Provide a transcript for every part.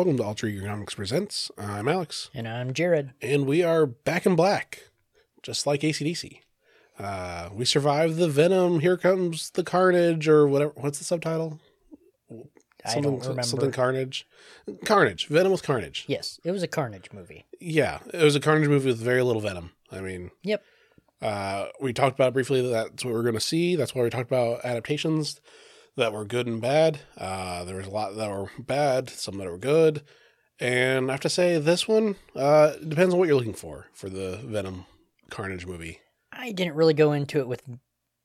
Welcome to Alter Ego Comics Presents. I'm Alex, And I'm Jared. and we are back in black, just like ACDC. Uh, we survived the Venom, Here Comes the Carnage, or whatever. What's the subtitle? I don't remember. Something Carnage. Carnage. Venom with Carnage. yes, it was a Carnage movie. Yeah, it was a Carnage movie with very little Venom. I mean, Yep. Uh, we talked about briefly. that That's what we're going to see. That's why we talked about adaptations that were good and bad. Uh, there was a lot that were bad, some that were good. And I have to say, this one uh, depends on what you're looking for for the Venom Carnage movie. I didn't really go into it with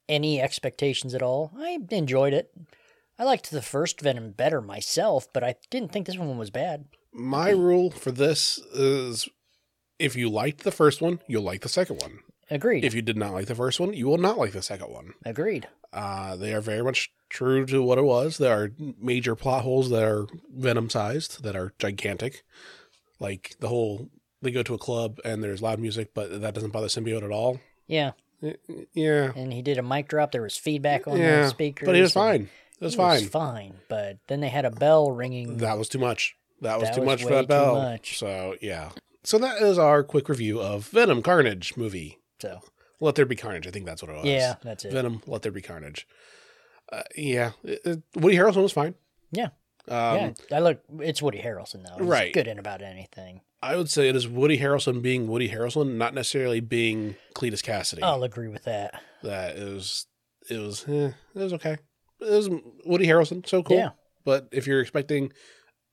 any expectations at all. I enjoyed it. I liked the first Venom better myself, but I didn't think this one was bad. My rule for this is if you liked the first one, you'll like the second one. Agreed. If you did not like the first one, you will not like the second one. Agreed. Uh, they are very much true to what it was. There are major plot holes that are venom sized, that are gigantic. Like the whole, they go to a club and there's loud music, but that doesn't bother symbiote at all. Yeah. Yeah, And he did a mic drop. There was feedback on yeah, the speakers. but he was fine. It was fine. fine. But then they had a bell ringing. That was too much. That was That too was much for that bell. much. So yeah. So that is our quick review of Venom Carnage movie. so, Let there be carnage. I think that's what it was. yeah, that's it. Venom. Let there be carnage. Uh, yeah, it, it- Woody Harrelson was fine. Yeah. Um, yeah. I look, it's Woody Harrelson, though. He's Right. good in about anything. I would say it is Woody Harrelson being Woody Harrelson, not necessarily being Cletus Kasady. I'll agree with that. That it was, it was, eh, it was okay. It was Woody Harrelson, so cool. Yeah. But if you're expecting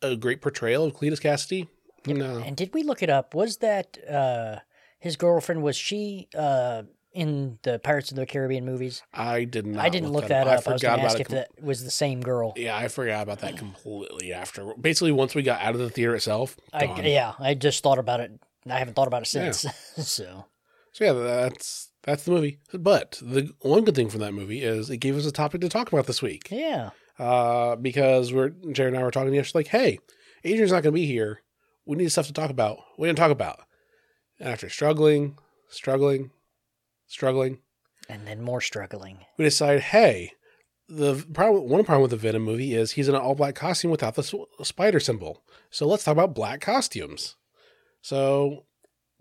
a great portrayal of Cletus Kasady, no. And did we look it up? Was that uh, his girlfriend? Was she uh, in the Pirates of the Caribbean movies? I did not. I didn't look that, I up. I, was going to ask if com- that was the same girl. yeah, I forgot about that completely after. Basically, once we got out of the theater itself, I, yeah, I just thought about it. I haven't thought about it Yeah. since. so So yeah, that's that's the movie. But the one good thing from that movie is it gave us a topic to talk about this week. yeah, uh, because we're Jared and I were talking yesterday, like, hey, Adrian's not going to be here. We need stuff to talk about. We didn't talk about. And after struggling, struggling, struggling, and then more struggling. we decide, hey, the problem, one problem with the Venom movie is he's in an all black costume without the spider symbol. So let's talk about black costumes. So,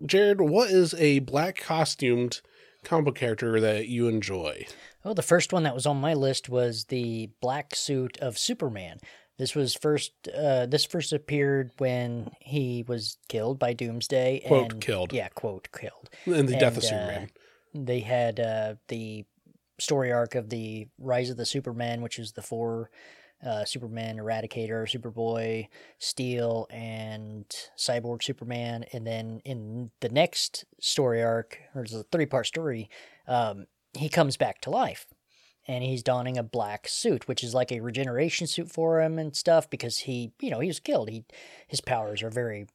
Jared, what is a black costumed comic book character that you enjoy? Oh, the first one that was on my list was the black suit of Superman. This was first. Uh, this first appeared when he was killed by Doomsday. Quote, and, killed. Yeah, quote killed. In the death of uh, Superman. They had uh, the story arc of the rise of the Superman, which is the four uh, Superman, Eradicator, Superboy, Steel, and Cyborg Superman. And then in the next story arc, or it's a three part story, um, he comes back to life. And he's donning a black suit, which is like a regeneration suit for him and stuff, because he, you know, he was killed. He, his powers are very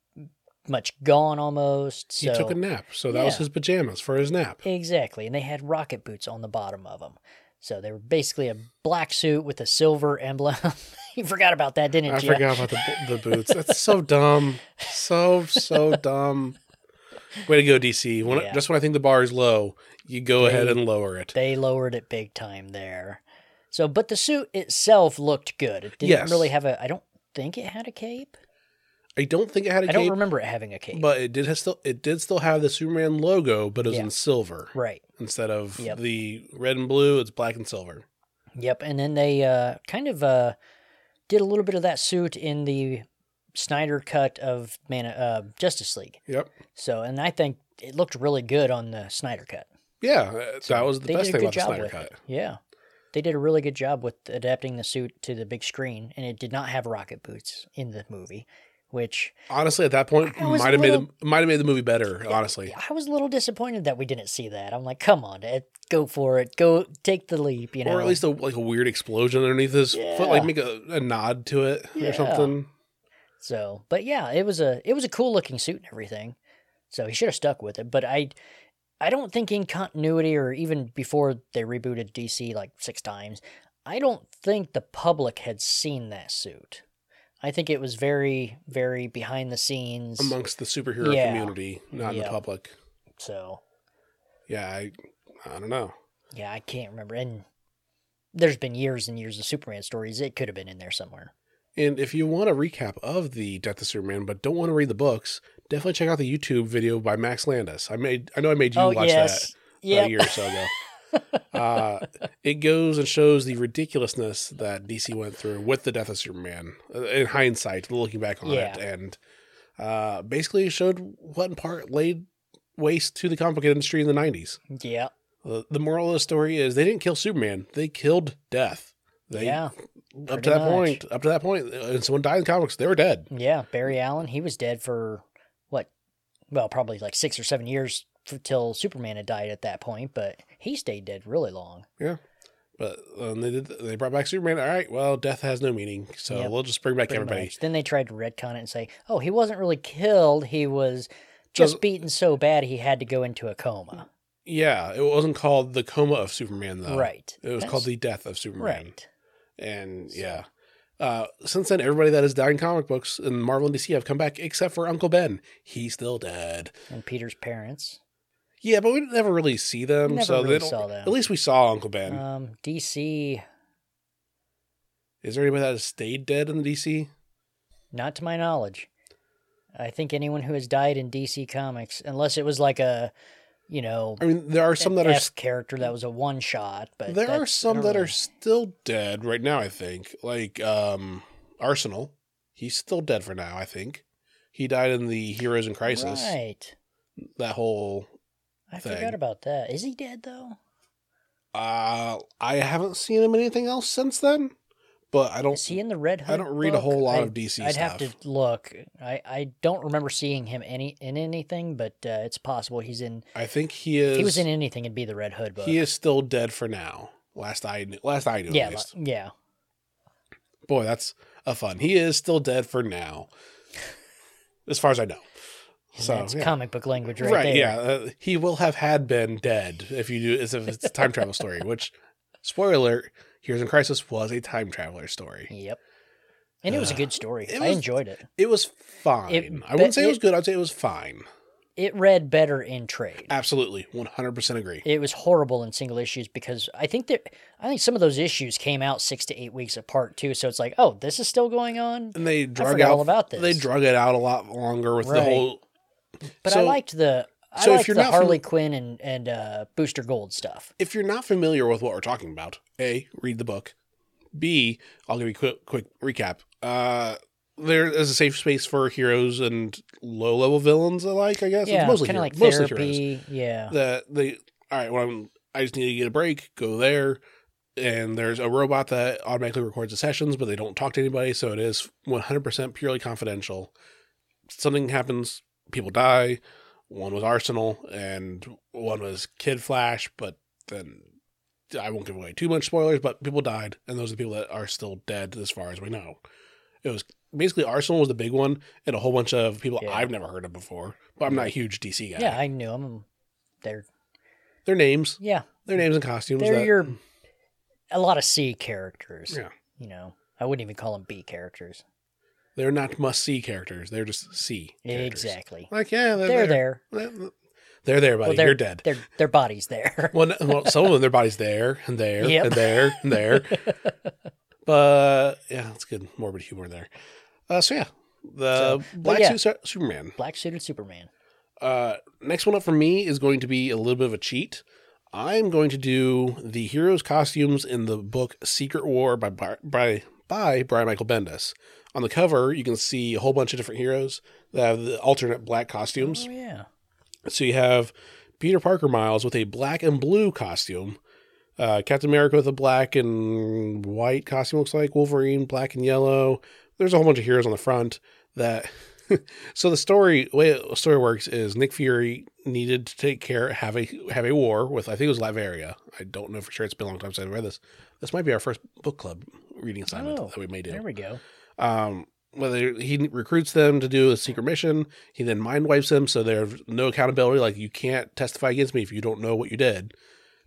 much gone almost. He took a nap, so that was his pajamas for his nap. Exactly, and they had rocket boots on the bottom of them. So they were basically a black suit with a silver emblem. you forgot about that, didn't I you? I forgot about the the boots. That's so dumb, so so dumb. Way to go, DC. When, Yeah. Just when I think the bar is low, you go They- ahead and lower it. They lowered it big time there. So, but the suit itself looked good. It didn't Yes. really have a. I don't think it had a cape. I don't think it had a I don't remember it having a cape. but it did have still it did still have the Superman logo, but it was Yeah. in silver right. instead of Yep. the red and blue. It's black and silver. Yep. And then they uh, kind of uh, did a little bit of that suit in the Snyder cut of Man uh, Justice League. Yep. So, and I think it looked really good on the Snyder cut. Yeah, uh, that was the best thing about the Snyder cut. it. Yeah, they did a really good job with adapting the suit to the big screen, and it did not have rocket boots in the movie, which Honestly, at that point, might have made the might have made the movie better. Honestly, I was a little disappointed that we didn't see that. I'm like, come on, Ed, go for it, go take the leap, you know. or at least a, like a weird explosion underneath his foot, like make a, a nod to it Yeah. or something. So, but yeah, it was a it was a cool looking suit and everything. So he should have stuck with it. But I I don't think in continuity or even before they rebooted DC like six times, I don't think the public had seen that suit. I think it was very, very behind the scenes. amongst the superhero Yeah. community, not in the public. so Yeah, I, I don't know. yeah, I can't remember. And there's been years and years of Superman stories. It could have been in there somewhere. And if you want a recap of the Death of Superman, but don't want to read the books, definitely check out the YouTube video by Max Landis. I made, I know I made you oh watch yes, that yeah. a year or so ago. uh, it goes and shows the ridiculousness that DC went through with the Death of Superman uh, in hindsight, looking back on Yeah. it, and uh, basically showed what in part laid waste to the comic book industry in the '90s. Yeah, Uh, the moral of the story is they didn't kill Superman; they killed Death. They, yeah, up to that much. point, up to that uh, and someone died in comics, they were dead. yeah. Barry Allen, he was dead for what? Well, probably like six or seven years f- till Superman had died at that point, but he stayed dead really long. Yeah. But um, they did. They brought back Superman. All right, well, death has no meaning, so Yep. we'll just bring back pretty everybody. much. Then they tried to retcon it and say, "Oh, he wasn't really killed. He was just beaten so bad he had to go into a coma." Yeah, it wasn't called the coma of Superman though. right. It was That's- called the death of Superman. right. And yeah. Uh, since then, everybody that has died in comic books in Marvel and DC have come back, except for Uncle Ben. He's still dead. And Peter's parents. Yeah, but we never really see them, Never so really they saw them. At least we saw Uncle Ben. Um, DC, Is there anybody that has stayed dead in the DC? not to my knowledge. I think anyone who has died in DC Comics, unless it was like a, you know, I mean, there are some that are. F character that was a one shot, but there are some that are still dead right now. I think, like um, Arsenal. He's still dead for now. I think he died in the Heroes in Crisis. Right. That whole I thing. forgot about that. Is he dead though? Uh, I haven't seen him anything else since then, but I don't. Is he in the Red Hood? I don't read a whole lot I- of DC I'd stuff. have to look. I, I don't remember seeing him any in anything, but uh, it's possible he's in. I think he is. If he was in anything, it'd be the Red Hood book. He is still dead for now. Last I knew, last I knew, yeah, at least. li- yeah. Boy, that's a fun. He is still dead for now, as far as I know. So That's yeah. comic book language right, right, yeah, uh, he will have had been dead if you do. As if it's a time travel story, which spoiler alert, Heroes in Crisis was a time traveler story. Yep. And it was a Uh, good story. it I enjoyed it. It was fine. It- I wouldn't say it it- was good. I'd say it was fine. It read better in trade. Absolutely, one hundred percent agree. It was horrible in single issues because I think that I think some of those issues came out six to eight weeks apart too. So it's like, oh, this is still going on. and they drug out all about this. They drug it out a lot longer with the whole. But So- I liked the I so if liked the Harley Quinn and and uh, Booster Gold stuff. If you're not familiar with what we're talking about, a read the book. B, I'll give you a quick quick recap. Uh, there is a safe space for heroes and low level villains alike. I guess Yeah, it's mostly kind of like mostly heroes. therapy. Yeah, that they all right well I'm, i just need to get a break go there and there's a robot that automatically records the sessions but they don't talk to anybody so it is 100% purely confidential something happens people die one was arsenal and one was kid flash but then i won't give away too much spoilers but people died and those are the people that are still dead as far as we know it was basically arsenal was the big one and a whole bunch of people Yeah. i've never heard of before but i'm not a huge dc guy yeah, I knew them. They're their names yeah, their names and costumes. they're that- your a lot of C characters. yeah. You know, I wouldn't even call them B characters. They're not must see characters. They're just see. characters. Exactly. Like yeah, they're, They're there. They're, they're there, buddy. Well, they're You're dead. Their their bodies there. Well, well, some of them, their body's there and there Yep. and there and there. but yeah, it's good morbid humor there. Uh, so yeah, the but Black yeah. Suit Superman. Black suited Superman. Uh, next one up for me is going to be a little bit of a cheat. I'm going to do the heroes' costumes in the book Secret War by by by, by Brian Michael Bendis. On the cover, you can see a whole bunch of different heroes that have the alternate black costumes. Oh yeah. So you have Peter Parker Miles with a black and blue costume. Uh, Captain America with a black and white costume looks like Wolverine, black and yellow. There's a whole bunch of heroes on the front that. so the story way the story works is Nick Fury needed to take care have a have a war with I think it was Latveria. I don't know for sure. It's been a long time since I read this. This might be our first book club reading assignment Oh, that we may do. There we go. Um, whether he recruits them to do a secret mission, he then mind wipes them, so there's no accountability. Like you can't testify against me if you don't know what you did.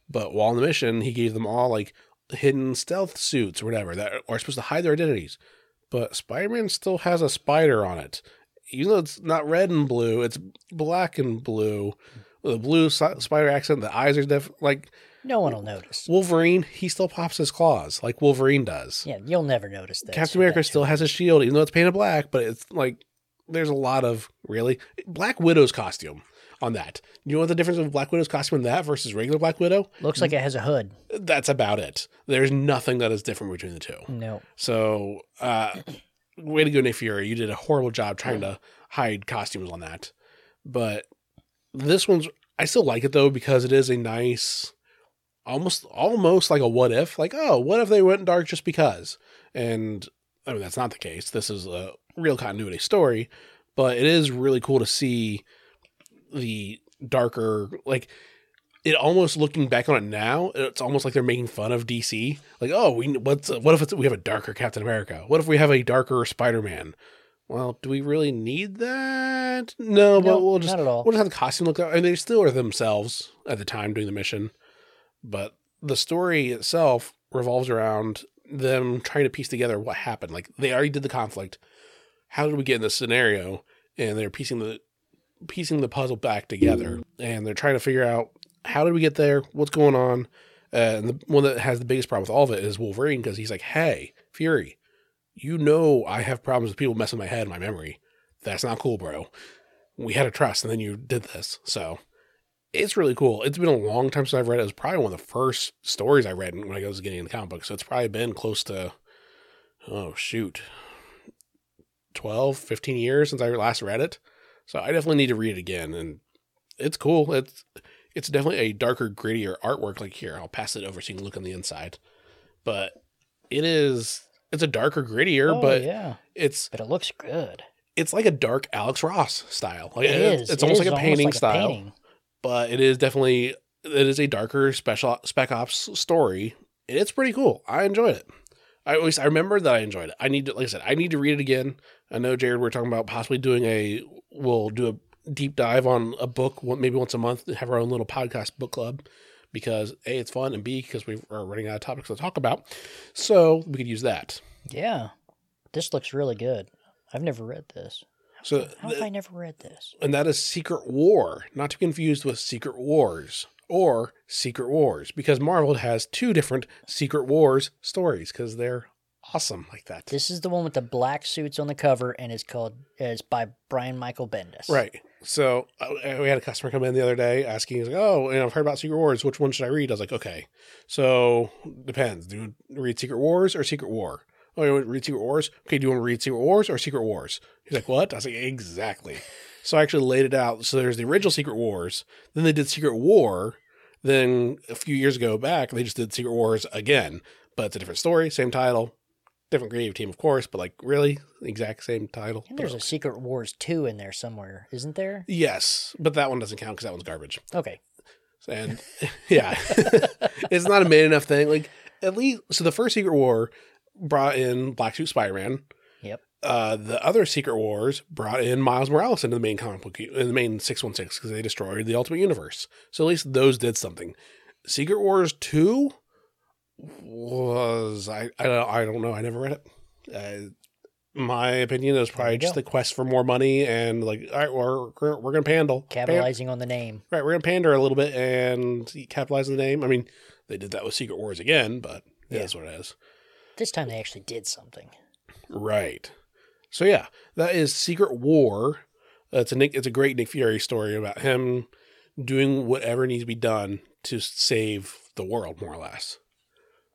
But while on the mission, he gave them all like hidden stealth suits or whatever that are supposed to hide their identities. But Spider-Man still has a spider on it, even though it's not red and blue. It's black and blue with a blue spider accent. The eyes are different. like No one will notice. Wolverine, he still pops his claws like Wolverine does. Yeah, you'll never notice that. Captain America still has a shield, even though it's painted black, but it's like there's a lot of really Black Widow's costume on that. You know what the difference of Black Widow's costume in that versus regular Black Widow? Looks like it has a hood. That's about it. There's nothing that is different between the two. No. So, uh, way to go, Nick Fury. You did a horrible job trying to hide costumes on that. But this one's, I still like it though, because it is a nice, almost, almost like a what if. Like, oh, what if they went dark just because? And I mean, that's not the case. This is a real continuity story, but it is really cool to see the darker, like, it almost looking back on it now, it's almost like they're making fun of DC. Like, oh, we what's what if it's, we have a darker Captain America? What if we have a darker Spider Man? Well, do we really need that? No, but we'll just not at all. we'll just have the costume look. And they still are themselves at the time doing the mission, but the story itself revolves around them trying to piece together what happened. Like they already did the conflict. How did we get in this scenario? And they're piecing the piecing the puzzle back together, and they're trying to figure out how did we get there? What's going on? Uh, and the one that has the biggest problem with all of it is Wolverine because he's like, "Hey, Fury, you know I have problems with people messing my head and my memory. That's not cool, bro. We had a trust, and then you did this. So it's really cool. It's been a long time since I've read it. It was probably one of the first stories I read when I was getting into comic books. So it's probably been close to, oh, shoot, 12, 15 years since I last read it. So I definitely need to read it again. And it's cool. It's it's definitely a darker, grittier artwork. Like here, I'll pass it over so you can look on the inside. But it is it's a darker, grittier, Oh, but yeah, it's but it looks good. it's like a dark Alex Ross style. Like It it's, is. it's It almost is like a painting like a style, painting. But it is definitely it is a darker special spec ops story. And it's pretty cool. I enjoyed it. I always I remember that I enjoyed it. I need to like I said, I need to read it again. I know Jared, we're talking about possibly doing a we'll do a deep dive on a book maybe once a month, have our own little podcast book club because A, it's fun and B, because we are running out of topics to talk about. So we could use that. Yeah, this looks really good. I've never read this. So How have I never read this? and that is Secret War, not to be confused with Secret Wars or Secret Wars, because Marvel has two different Secret Wars stories because they're awesome like that. This is the one with the black suits on the cover, and it's called. It's by Brian Michael Bendis. Right. So uh, we had a customer come in the other day asking, he's like, "Oh, and I've heard about Secret Wars. Which one should I read?" I was like, "Okay, so depends. Do you read Secret Wars or Secret War? Oh, you want to read Secret Wars? Okay, do you want to read Secret Wars or Secret Wars?" He's like, "What?" I was like, "Exactly." So I actually laid it out. So there's the original Secret Wars. Then they did Secret War. Then a few years ago back, they just did Secret Wars again, but it's a different story, same title, different creative team, of course, but like really exact same title. And there's a Secret Wars 2 in there somewhere, isn't there? Yes, but that one doesn't count because that one's garbage. Okay. And yeah, it's not a made enough thing. Like at least, so the first Secret War brought in Black Suit Spider Man. Yep. Uh, the other Secret Wars brought in Miles Morales into the main comic book, in the main six one six, because they destroyed the Ultimate Universe. So at least those did something. Secret Wars two was I I don't, I don't know. I never read it. Uh, my opinion is probably just go. a quest for more money and like all right, we're we're, we're gonna pandle, pan- Capitalizing on the name. Right, we're gonna pander a little bit and capitalize on the name. I mean, they did that with Secret Wars again, but yeah, Yeah. that's what it is. This time they actually did something. Right. So yeah, that is Secret War. Uh, it's a Nick. It's a great Nick Fury story about him doing whatever needs to be done to save the world, more or less.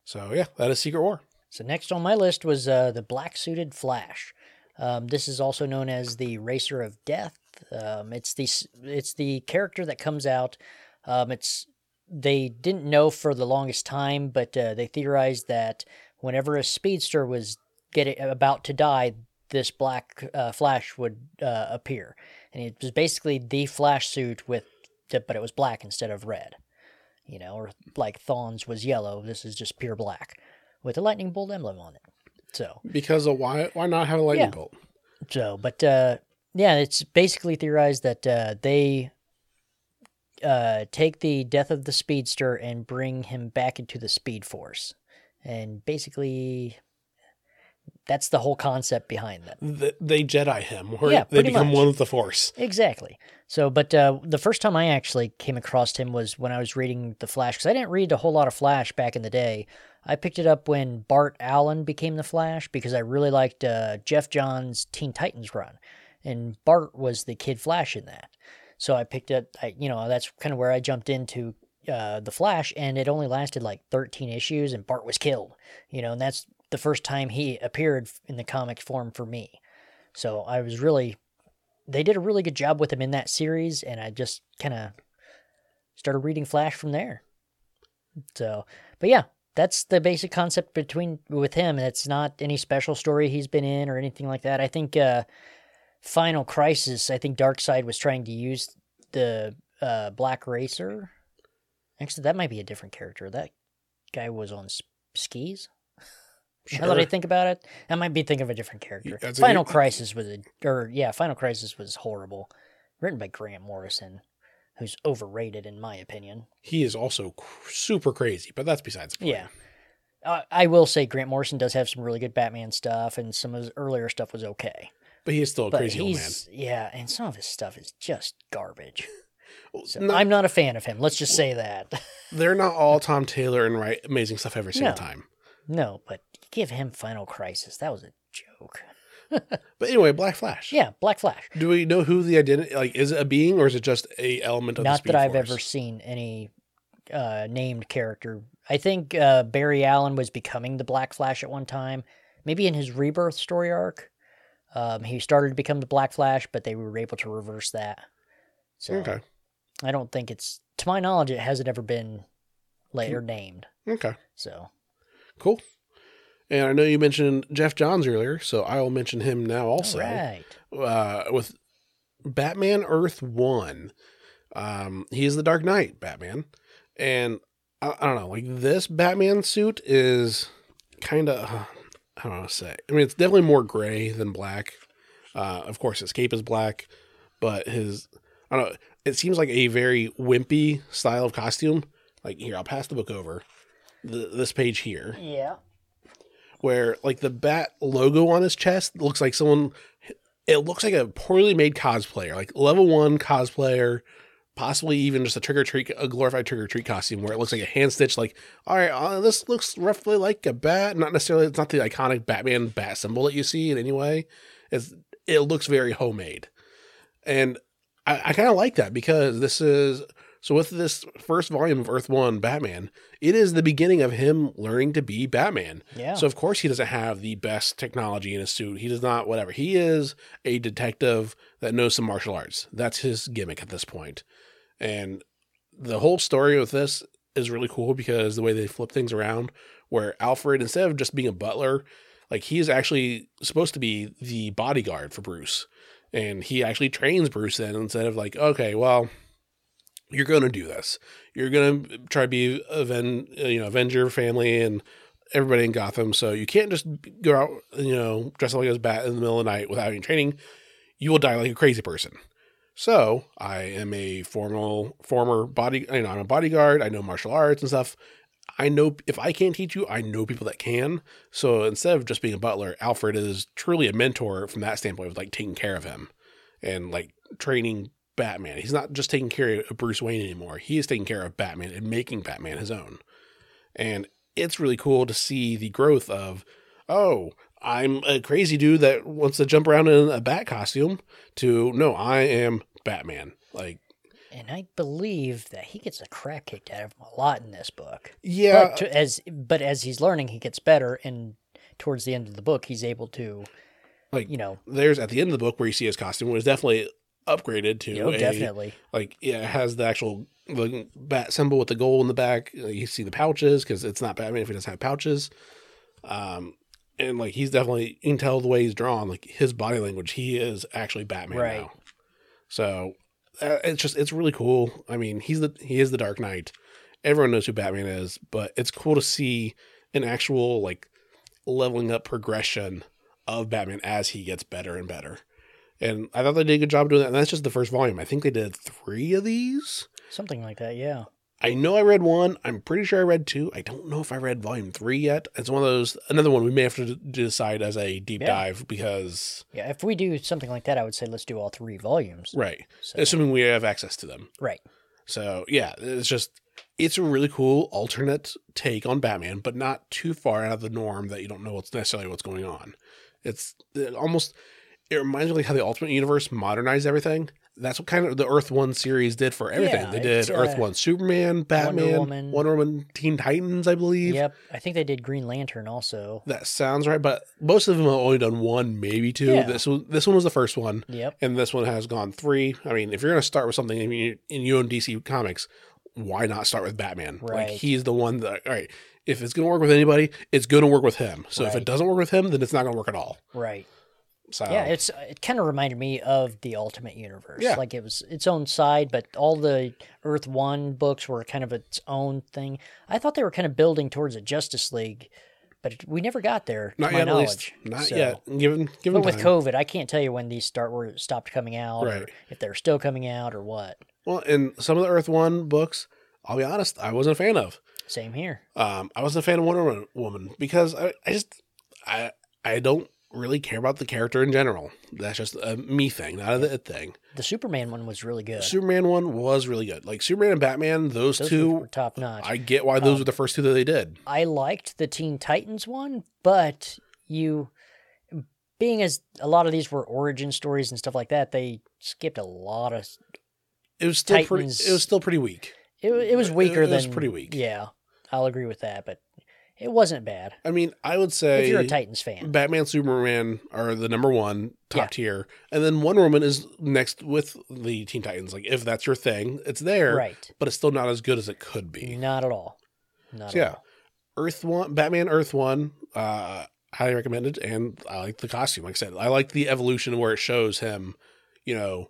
So yeah, that is Secret War. So next on my list was uh, the black suited Flash. Um, this is also known as the Racer of Death. Um, it's the it's the character that comes out. Um, it's they didn't know for the longest time, but uh, they theorized that whenever a speedster was getting about to die, this black uh, Flash would uh, appear, and it was basically the Flash suit with, but it was black instead of red. You know, or like Thawne's was yellow. This is just pure black with a lightning bolt emblem on it. So, Because of why? Why not have a lightning Yeah. bolt? so, but uh, yeah, it's basically theorized that uh, they uh, take the death of the speedster and bring him back into the Speed Force, and basically That's the whole concept behind them. Th- they Jedi him, where Yeah, they become much. one with the Force. Exactly. So, but uh, the first time I actually came across him was when I was reading the Flash, because I didn't read a whole lot of Flash back in the day. I picked it up when Bart Allen became the Flash because I really liked uh, Geoff Johns' Teen Titans run, and Bart was the Kid Flash in that. So I picked up, I, you know, that's kind of where I jumped into uh, the Flash, and it only lasted like 13 issues, and Bart was killed. You know, and that's the first time he appeared in the comic form for me. So I was really they did a really good job with him in that series, and I just kind of started reading Flash from there. So, but yeah, that's the basic concept between with him. It's not any special story he's been in or anything like that. I think uh, Final Crisis. I think Darkseid was trying to use the uh, Black Racer. Actually, that might be a different character. That guy was on s- skis. Now that I think about it, I might be thinking of a different character. that's Final good- Crisis was a, or yeah, Final Crisis was horrible. Written by Grant Morrison, who's overrated in my opinion. He is also cr- super crazy, but that's besides the point. Yeah. Uh, I will say Grant Morrison does have some really good Batman stuff, and some of his earlier stuff was okay. But he is still a But crazy old man. yeah, and some of his stuff is just garbage. So Not- I'm not a fan of him. Let's just say that. they're not all Tom Taylor and write amazing stuff every single No. time. no, but give him Final Crisis. That was a joke. But anyway, Black Flash. Yeah, Black Flash. Do we know who the identity? Like, is it a being or is it just a element of the Not that I've Force? ever seen any uh, named character. I think uh, Barry Allen was becoming the Black Flash at one time, maybe in his rebirth story arc. Um, he started to become the Black Flash, but they were able to reverse that. So Okay. I don't think it's, to my knowledge, it hasn't ever been later named. Okay. So Cool. And I know you mentioned Geoff Johns earlier, so I will mention him now also. all right, uh, with Batman Earth One. Um, he is the Dark Knight Batman, and I, I don't know, like this Batman suit is kind of I don't know to say. I mean, it's definitely more gray than black. Uh, of course, his cape is black, but his I don't know. It seems like a very wimpy style of costume. Like here, I'll pass the book over. The, this page here yeah, where like the bat logo on his chest looks like someone it looks like a poorly made cosplayer like level one cosplayer possibly even just a trick or treat a glorified trick or treat costume where it looks like a hand stitch like all right uh, this looks roughly like a bat not necessarily it's not the iconic batman bat symbol that you see in any way it's it looks very homemade and i, I kind of like that because this is so with this first volume of earth one batman it is the beginning of him learning to be batman yeah. so of course he doesn't have the best technology in his suit. He does not whatever. He is a detective that knows some martial arts. That's his gimmick at this point. And the whole story with this is really cool because the way they flip things around where Alfred instead of just being a butler, like he is actually supposed to be the bodyguard for Bruce. And he actually trains Bruce then instead of like, okay, well, you're going to do this. You're going to try to be aven- uh, you know, avenge your family and everybody in Gotham. So you can't just go out, you know, dress up like a bat in the middle of the night without any training. You will die like a crazy person. So I am a formal former body, you know, I'm a bodyguard. I know martial arts and stuff. I know if I can't teach you, I know people that can. So instead of just being a butler, Alfred is truly a mentor from that standpoint of like taking care of him and like training Batman. He's not just taking care of Bruce Wayne anymore. He is taking care of Batman and making Batman his own. And it's really cool to see the growth of, oh, I'm a crazy dude that wants to jump around in a bat costume to no, I am Batman. Like, and I believe that he gets a crap kicked out of him a lot in this book. yeah, But to, as but as he's learning, he gets better, and towards the end of the book, he's able to, Like- you know, there's at the end of the book where you see his costume was definitely upgraded to you know, a, definitely. like yeah, it has the actual the bat symbol with the gold in the back. You see the pouches because it's not Batman if he doesn't have pouches. Um, and like he's definitely you can tell the way he's drawn, like his body language. He is actually Batman Right. now. So uh, it's just it's really cool. I mean, he's the he is the Dark Knight. Everyone knows who Batman is, but it's cool to see an actual like leveling up progression of Batman as he gets better and better. And I thought they did a good job doing that. And that's just the first volume. I think they did three of these. Something like that, yeah. I know I read one. I'm pretty sure I read two. I don't know if I read volume three yet. It's one of those another one we may have to decide as a deep Yeah. dive because Yeah, if we do something like that, I would say let's do all three volumes. right, So, assuming we have access to them. right. So yeah, it's just it's a really cool alternate take on Batman, but not too far out of the norm that you don't know what's necessarily what's going on. It's it almost it reminds me like how the Ultimate Universe modernized everything. That's what kind of the Earth One series did for everything. Yeah, they did Earth uh, One, Superman, Batman, Woman. Wonder Woman, Teen Titans, I believe. Yep. I think they did Green Lantern also. That sounds right, but most of them have only done one, maybe two. Yeah. This one, this one was the first one, Yep. and this one has gone three. I mean, if you're going to start with something in in you own DC Comics, why not start with Batman? Like Right. he's the one that all right. If it's going to work with anybody, it's going to work with him. So if it doesn't work with him, then it's not going to work at all. Right. So Yeah, it's it kind of reminded me of the Ultimate Universe. Yeah. Like it was its own side, but all the Earth One books were kind of its own thing. I thought they were kind of building towards a Justice League, but it, we never got there. To not my yet, at least not So- yet. Given given But with time. COVID, I can't tell you when these start were stopped coming out, or Right. if they're still coming out, or what. well, and some of the Earth One books, I'll be honest, I wasn't a fan of. Same here. Um, I wasn't a fan of Wonder Woman- Woman because I, I just I I don't really care about the character in general. That's just a me thing, not a it thing. The Superman one was really good. Superman one was really good. Like Superman and Batman, those, Those two, were top notch. I get why those Um, were the first two that they did. I liked the Teen Titans one, but you, being as a lot of these were origin stories and stuff like that, they skipped a lot of. It was still pretty. It was still pretty weak. It, it was It- weaker it was than pretty weak. Yeah, I'll agree with that, but it wasn't bad I mean, I would say if you're a Titans fan. Batman, Superman are the number one top Yeah. tier, and then Wonder Woman is next with the Teen Titans. Like if that's your thing, it's there, Right? but it's still not as good as it could be. Not at all. Not So, at yeah. all. Earth One, Batman Earth One, uh, highly recommended, and I like the costume. Like I said, I like the evolution where it shows him, you know,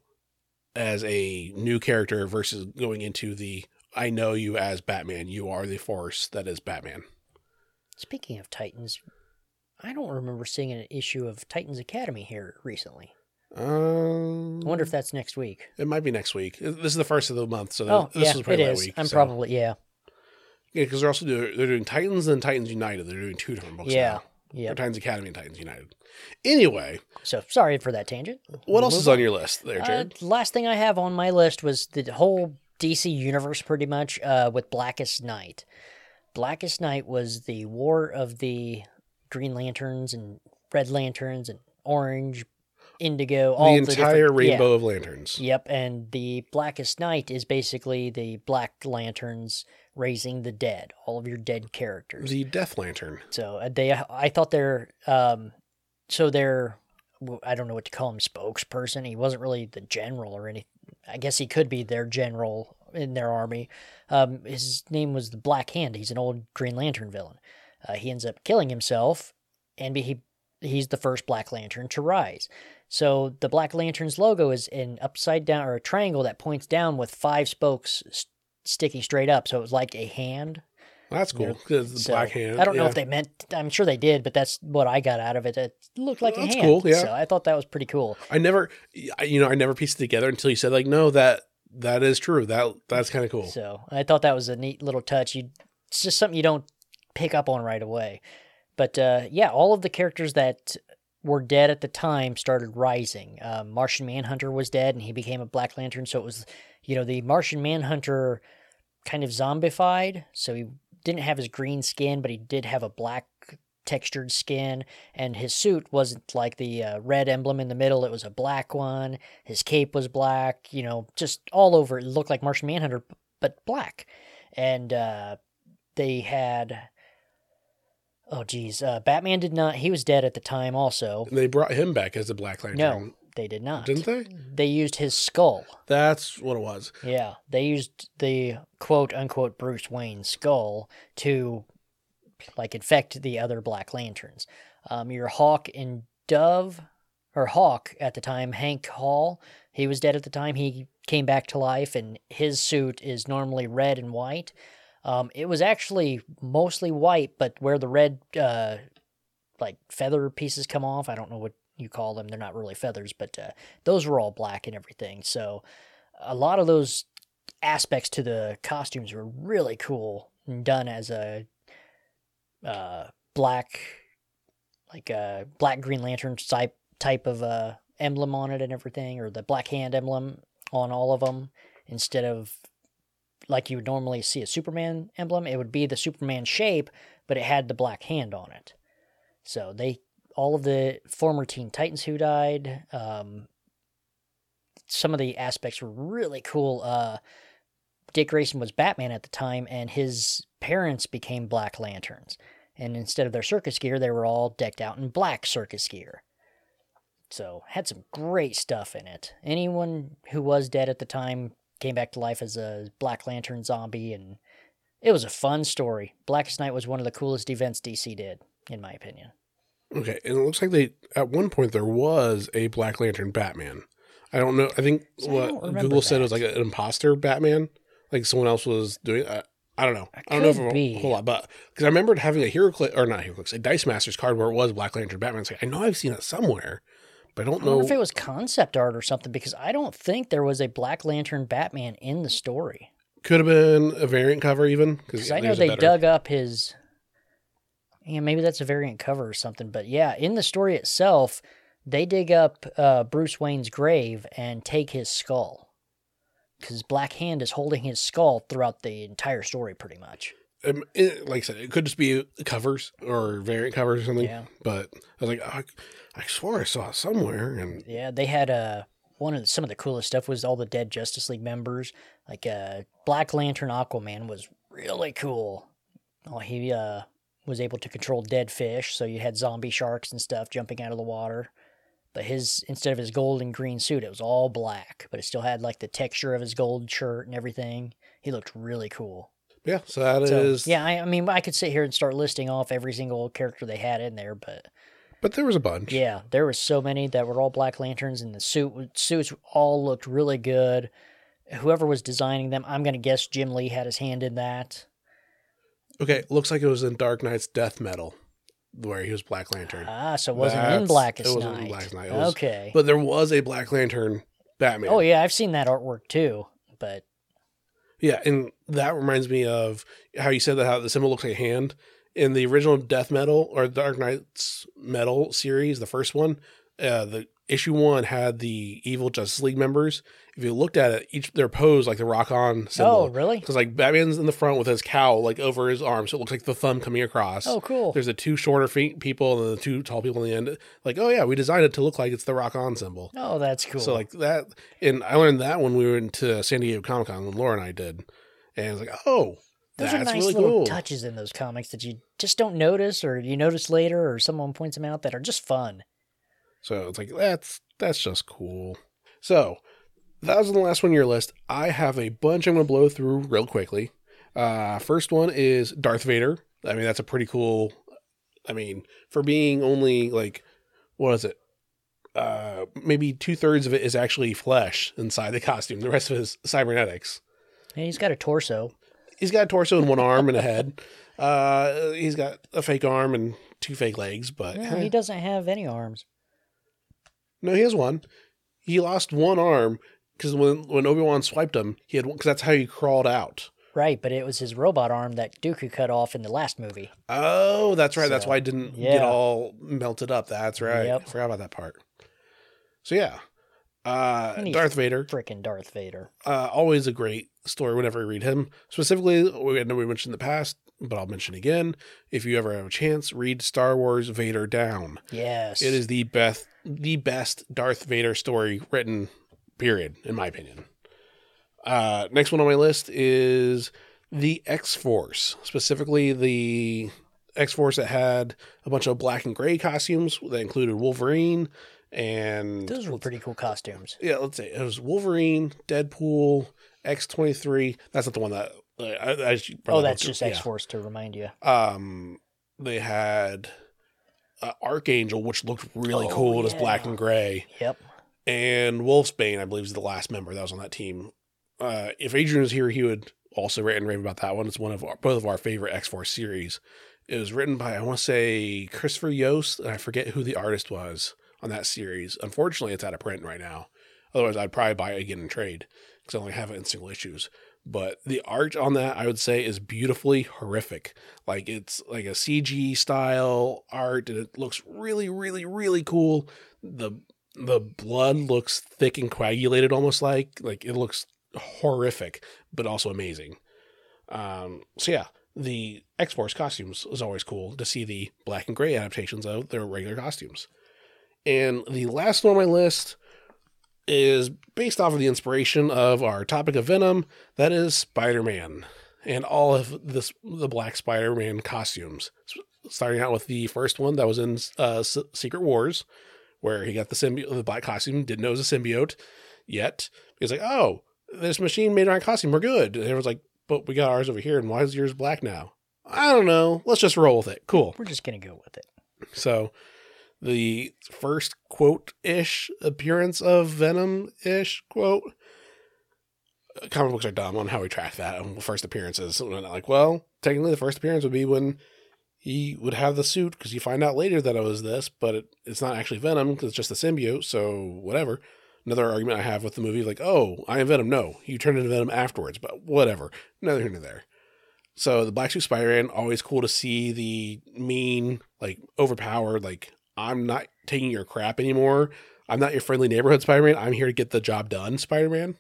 as a new character versus going into the I know you as Batman. You are the force that is Batman. Speaking of Titans, I don't remember seeing an issue of Titans Academy here recently. Um, I wonder if that's next week. it might be next week. This is the first of the month, so Oh, this yeah, is probably is. week. I'm so- probably yeah, yeah, because they're also doing, they're doing Titans and Titans United. They're doing two different books. yeah, now. yeah. Titans Academy and Titans United. Anyway, So sorry for that tangent. what else is on your list there, Uh, Jared? last thing I have on my list was the whole DC universe, pretty much, uh, with Blackest Night. Blackest Night was the war of the Green Lanterns and Red Lanterns and Orange, Indigo, all the the entire different- yeah. rainbow of lanterns. Yep, and the Blackest Night is basically the Black Lanterns raising the dead, all of your dead characters. The Death Lantern. So uh, they, I thought they're, um, so they're, I don't know what to call him, spokesperson. He wasn't really the general or anything. I guess he could be their general in their army. Um, his name was the Black Hand. He's an old Green Lantern villain. Uh, he ends up killing himself, and he he's the first Black Lantern to rise. So the Black Lantern's logo is an upside down or a triangle that points down with five spokes s- sticking straight up. So it was like a hand. That's cool. 'cause the So, black hand. I don't know yeah. if they meant. I'm sure they did, but that's what I got out of it. It looked like That's a hand. cool, yeah. So I thought that was pretty cool. I never, you know, I never pieced it together until you said like, no, that that is true. That that's kind of cool. So I thought that was a neat little touch. You, it's just something you don't pick up on right away. But uh, yeah, all of the characters that were dead at the time started rising. Um, Martian Manhunter was dead, and he became a Black Lantern. So it was, you know, the Martian Manhunter kind of zombified. So he didn't have his green skin, but he did have a black textured skin and his suit wasn't like the uh, red emblem in the middle it was a black one his cape was black you know just all over it looked like martian manhunter but black and uh, they had oh geez uh, batman did not he was dead at the time also they brought him back as the Black Lantern. no they did not didn't they? they used his skull That's what it was. yeah, they used the quote unquote Bruce Wayne skull to like infect the other Black Lanterns. Um, your Hawk and Dove, or Hawk at the time, Hank Hall, he was dead at the time. He came back to life, and his suit is normally red and white. Um, it was actually mostly white, but where the red uh, like feather pieces come off, I don't know what you call them. They're not really feathers, but uh, those were all black and everything. So a lot of those aspects to the costumes were really cool and done as a uh, black, like a black Green Lantern type type of uh, emblem on it and everything, or the black hand emblem on all of them instead of like you would normally see a Superman emblem. It would be the Superman shape, but it had the black hand on it. So they all of the former Teen Titans who died. Um, some of the aspects were really cool. Uh, Dick Grayson was Batman at the time, and his parents became Black Lanterns. And instead of their circus gear, they were all decked out in black circus gear. So had some great stuff in it. Anyone who was dead at the time came back to life as a Black Lantern zombie, and it was a fun story. Blackest Night was one of the coolest events DC did, in my opinion. Okay, and it looks like they at one point there was a Black Lantern Batman. I don't know. I think See, what remember Google said that. was like an imposter Batman, like someone else was doing. I, I don't know. I don't know if a whole lot, but because I remembered having a hero click or not HeroClix, a Dice Masters card where it was Black Lantern Batman. It's like I know I've seen it somewhere, but I don't I know. if it was concept art or something because I don't think there was a Black Lantern Batman in the story. Could have been a variant cover even Because I know they dug up his. Yeah, maybe that's a variant cover or something. But yeah, in the story itself, they dig up uh, Bruce Wayne's grave and take his skull. Because Black Hand is holding his skull throughout the entire story, pretty much. Um, it- like I said, it could just be covers or variant covers or something. Yeah. But I was like, I, I swore I saw it somewhere, and Yeah, they had uh, one of the, some of the coolest stuff was all the dead Justice League members. Like uh, Black Lantern Aquaman was really cool. Oh, he uh, was able to control dead fish, so you had zombie sharks and stuff jumping out of the water. But his instead of his gold and green suit, it was all black, but it still had like the texture of his gold shirt and everything. He looked really cool. yeah. So that is So, yeah, I, I mean, I could sit here and start listing off every single character they had in there, but But there was a bunch. yeah, there was so many that were all Black Lanterns, and the suit suits all looked really good. Whoever was designing them, I'm gonna guess Jim Lee had his hand in that. Okay, looks like it was in Dark Nights Death Metal, where he was Black Lantern. Ah, so it wasn't in That's- Blackest it wasn't Night. in Blackest Night. It was- okay. But there was a Black Lantern Batman. oh yeah, I've seen that artwork too. But Yeah, and that reminds me of how you said that how the symbol looks like a hand. In the original Death Metal or Dark Nights Metal series, the first one, uh, the issue one had the evil Justice League members. If you looked at it, each their pose like the rock on symbol. oh really? Because like Batman's in the front with his cowl like over his arm, so it looks like the thumb coming across. Oh cool. There's the two shorter feet people and the two tall people in the end. Like, oh yeah, we designed it to look like it's the rock on symbol. Oh, that's cool. So like that, and I learned that when we went to San Diego Comic Con when Laura and I did, and I was like, oh, those that's are nice really little cool. touches in those comics that you just don't notice, or you notice later, or someone points them out that are just fun. So it's like that's that's just cool. So that was the last one on your list. I have a bunch I'm going to blow through real quickly. Uh, first one is Darth Vader. I mean, that's a pretty cool. I mean, for being only like, what is it? Uh, maybe two thirds of it is actually flesh inside the costume. The rest of it is cybernetics. And he's got a torso. He's got a torso and one arm and a head. Uh, he's got a fake arm and two fake legs, but No, he doesn't have any arms. No, he has one. He lost one arm because when when Obi Wan swiped him, he had because that's how he crawled out. Right, but it was his robot arm that Dooku cut off in the last movie. Oh, that's right. that's why it didn't get all melted up. That's right. Yep. I forgot about that part. So yeah, uh, Darth Vader. freaking Darth Vader. Uh, always a great story whenever I read him. Specifically, we I know we mentioned in the past, but I'll mention again. If you ever have a chance, read Star Wars Vader Down. Yes. It is the best, the best Darth Vader story written. Period, in my opinion. Uh, next one on my list is the X Force, specifically the X Force that had a bunch of black and gray costumes that included Wolverine and Those were pretty cool costumes. yeah, let's say it was Wolverine, Deadpool, X twenty three. That's not the one that uh, I, I Oh, that's just. X Force to remind you. Um, they had uh, Archangel, which looked really Oh, cool. It was black and gray Yep. And Wolfsbane, I believe, is the last member that was on that team. Uh, if Adrian was here, he would also rant and rave about that one. It's one of our, both of our favorite X Force series. It was written by I want to say Christopher Yost, and I forget who the artist was on that series. Unfortunately, it's out of print right now. Otherwise, I'd probably buy it again in trade because I only have it in single issues. But the art on that, I would say, is beautifully horrific. Like it's like a CG style art, and it looks really, really, really cool. The the blood looks thick and coagulated, almost like like it looks horrific, but also amazing. Um, so yeah, the X Force costumes is always cool to see the black and gray adaptations of their regular costumes. And the last one on my list is based off of the inspiration of our topic of Venom, that is Spider Man and all of this the Black Spider Man costumes. Starting out with the first one that was in uh, S- Secret Wars, where he got the symbiote, the black costume, didn't know it was a symbiote yet. He's like, oh, this machine made our costume, we're good. And everyone's like, but we got ours over here, and why is yours black now? I don't know. Let's just roll with it. Cool. We're just gonna go with it. So the first quote ish appearance of Venom ish quote. Comic books are dumb on how we track that on first appearances. Like, well, technically, the first appearance would be when he would have the suit because you find out later that it was this, but it, it's not actually Venom because it's just a symbiote. So whatever. Another argument I have with the movie, like, oh, I am Venom. No, you turn into Venom afterwards, but whatever. Neither here nor there. So the Black Suit Spider-Man, always cool to see the mean, like overpowered, like I'm not taking your crap anymore. I'm not your friendly neighborhood Spider-Man. I'm here to get the job done, Spider-Man.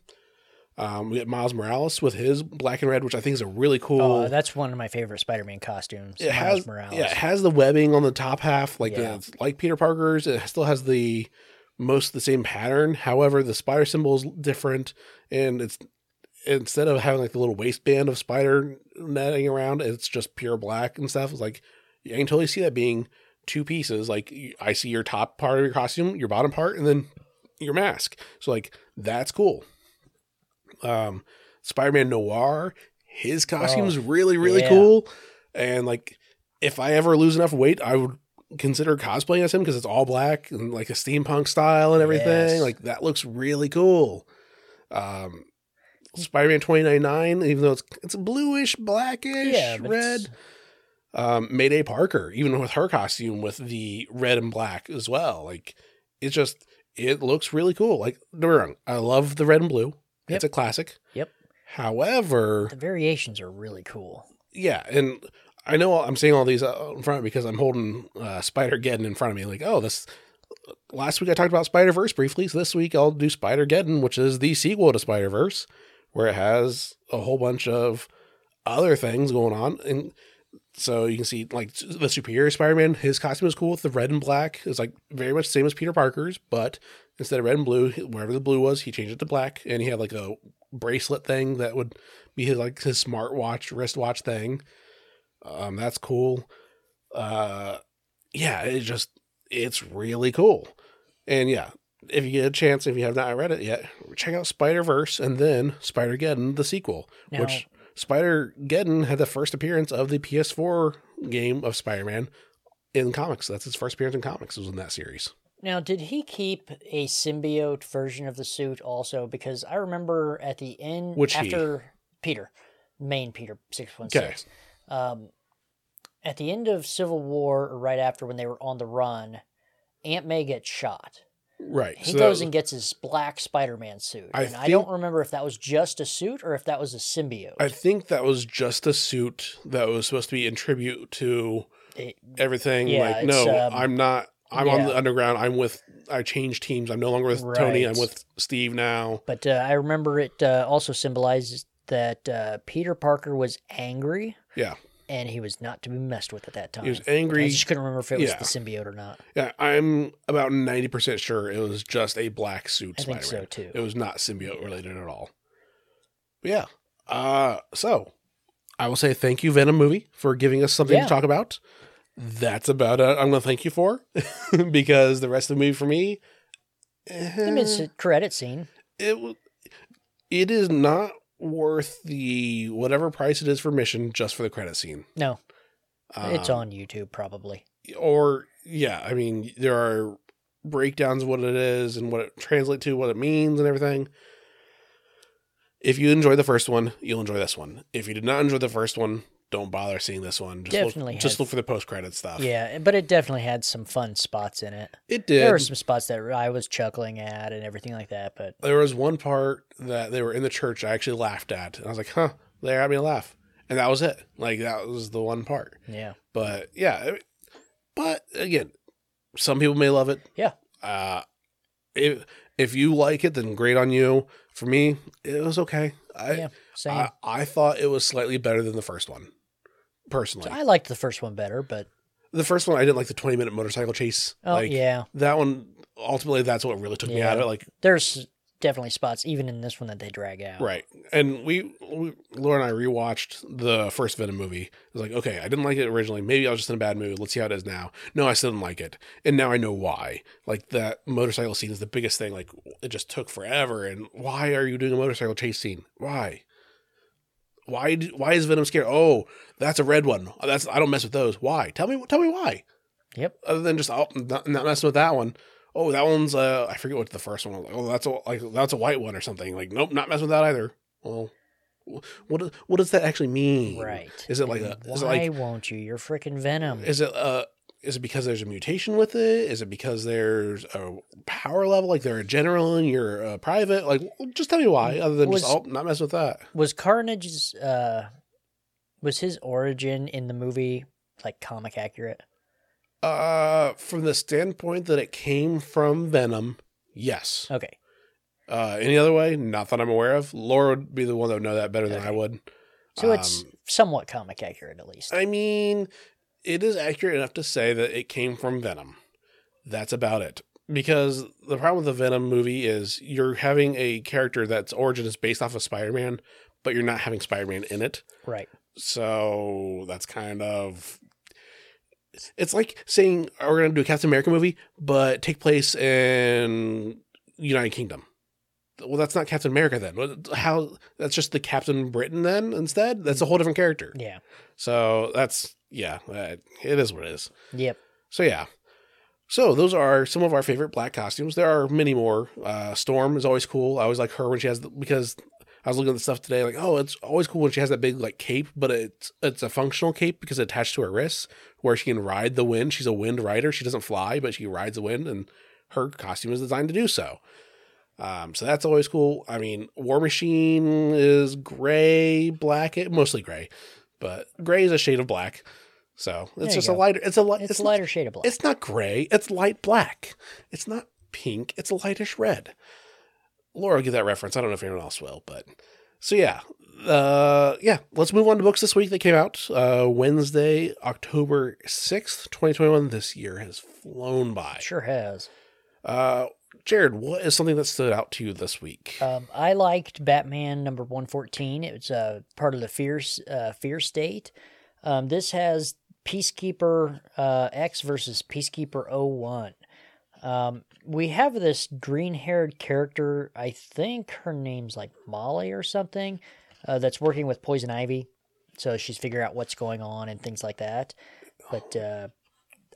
Um, we get Miles Morales with his black and red, which I think is a really cool. Oh, that's one of my favorite Spider-Man costumes. it Miles has Morales. yeah, it has the webbing on the top half, like Yeah. it's like Peter Parker's. It still has the most the same pattern. However, the spider symbol is different, and it's instead of having like the little waistband of spider netting around, it's just pure black and stuff. It's like I can totally see that being two pieces. Like I see your top part of your costume, your bottom part, and then your mask. So like that's cool. Um, Spider-Man Noir, his costume's really really yeah. cool, and like if I ever lose enough weight, I would consider cosplaying as him because it's all black and like a steampunk style and everything. Yes. Like that looks really cool. Um, Spider-Man 2099, even though it's it's bluish, blackish, yeah, red. Um, Mayday Parker, even with her costume with the red and black as well. Like it's just it looks really cool. Like don't get me wrong, I love the red and blue. Yep. It's a classic. Yep. However, The variations are really cool. yeah, and I know I'm seeing all these in front because I'm holding uh, Spider Geddon in front of me. Like, oh, this last week I talked about Spider Verse briefly, so this week I'll do Spider Geddon, which is the sequel to Spider Verse, where it has a whole bunch of other things going on, and so you can see like the Superior Spider Man. His costume is cool with the red and black. It's like very much the same as Peter Parker's, but instead of red and blue, wherever the blue was, he changed it to black, and he had like a bracelet thing that would be his like his smartwatch wristwatch thing. Um, that's cool. Uh, yeah, it just it's really cool, and yeah, if you get a chance, if you have not read it yet, check out Spider Verse and then Spider Geddon, the sequel, Now- which Spider Geddon had the first appearance of the PS4 game of Spider Man in comics. That's his first appearance in comics. It was in that series. Now, did he keep a symbiote version of the suit also? Because I remember at the end, Which he? after Peter, main Peter six one Okay. um, at the end of Civil War, or right after when they were on the run, Aunt May gets shot. Right. He so goes that- and gets his black Spider-Man suit, I and I don't remember if that was just a suit or if that was a symbiote. I think that was just a suit that was supposed to be in tribute to It- everything. Yeah, like, no, um, I'm not. I'm on the underground. I'm with. I changed teams. I'm no longer with Tony. I'm with Steve now. but uh, I remember it uh, also symbolizes that uh, Peter Parker was angry. Yeah. And he was not to be messed with at that time. He was angry. I just couldn't remember if it was Yeah. the symbiote or not. Yeah, I'm about ninety percent sure it was just a black suit I think Spider-Man. so too. It was not symbiote related at all. But yeah. Uh so I will say thank you, Venom movie, for giving us something Yeah. to talk about. That's about it. I'm gonna thank you for because the rest of the movie for me, I mean, it's eh, a credit scene. it it is not worth the whatever price it is for mission just for the credit scene. No, it's Um, on YouTube probably. or yeah, I mean there are breakdowns of what it is and what it translates to, what it means, and everything. If you enjoy the first one, you'll enjoy this one. If you did not enjoy the first one, don't bother seeing this one. Just Definitely look, just look for the post credit stuff. Yeah, but it definitely had some fun spots in it. it did. There were some spots that I was chuckling at and everything like that, but there was one part that they were in the church I actually laughed at, and I was like, "Huh, they had me laugh," and that was it. Like that was the one part. yeah. But yeah, but again, some people may love it. Yeah. Uh, if if you like it, then great on you. For me, it was okay. I yeah, same. I, I thought it was slightly better than the first one, personally. I liked the first one better, but the first one, I didn't like the twenty minute motorcycle chase. oh like, yeah, that one. Ultimately, that's what really took me out of it. Like there's definitely spots even in this one that they drag out. Right. And we, we Laura and I rewatched the first Venom movie. It was like, okay, I didn't like it originally. Maybe I was just in a bad mood. Let's see how it is now. No, I still didn't like it. And now I know why. Like that motorcycle scene is the biggest thing. Like it just took forever. And why are you doing a motorcycle chase scene? Why? Why? do- Why is Venom scared? Oh, that's a red one. That's I don't mess with those. Why? Tell me. Tell me why. Yep. Other than just oh, not, not messing with that one. Oh, that one's uh, I forget what the first one was. Oh, that's a like that's a white one or something. Like, nope, not messing with that either. Well, what what does that actually mean? Right. Is it like a? Why Is it like? won't you? You're freaking Venom. Is it uh? Is it because there's a mutation with it? Is it because there's a power level? Like they're a general and you're a private? Like, just tell me why. Other than just oh, not mess with that. was Carnage's uh was his origin in the movie like comic accurate? Uh, from the standpoint that it came from Venom, yes. Okay. Uh, any other way? Not that I'm aware of. Laura would be the one that would know that better than I would. So it's Um, somewhat comic accurate at least. I mean, it is accurate enough to say that it came from Venom. That's about it. Because the problem with the Venom movie is you're having a character that's origin is based off of Spider Man, but you're not having Spider Man in it. right. So that's kind of. It's like saying "Oh, we're going to do a Captain America movie, but take place in United Kingdom. Well, that's not Captain America then. How? That's just the Captain Britain then instead. That's a whole different character. Yeah. So that's yeah, uh, it is what it is. Yep. So yeah. So those are some of our favorite black costumes. There are many more. Uh, Storm is always cool. I always like her when she has the, because I was looking at the stuff today. Like, oh, it's always cool when she has that big like cape, but it's it's a functional cape because it's attached to her wrists, where she can ride the wind. She's a wind rider. She doesn't fly, but she rides the wind, and her costume is designed to do so. Um, so that's always cool. I mean, War Machine is gray, black, mostly gray, but gray is a shade of black. So it's just a lighter. It's a light. It's, It's, a not- lighter shade of black. it's not gray. It's light black. It's not pink. It's a lightish red. Laura will get that reference. I don't know if anyone else will, but so yeah, uh, yeah. Let's move on to books this week that came out uh, Wednesday, October sixth, twenty twenty one. This year has flown by. Sure has. Uh, Jared, what is something that stood out to you this week? Um, I liked Batman number one fourteen. It was uh, part of the Fear uh, Fear State. Um, this has Peacekeeper uh, X versus Peacekeeper 01. Um, we have this green-haired character. I think her name's like Molly or something. Uh, that's working with Poison Ivy, so she's figuring out what's going on and things like that. But uh,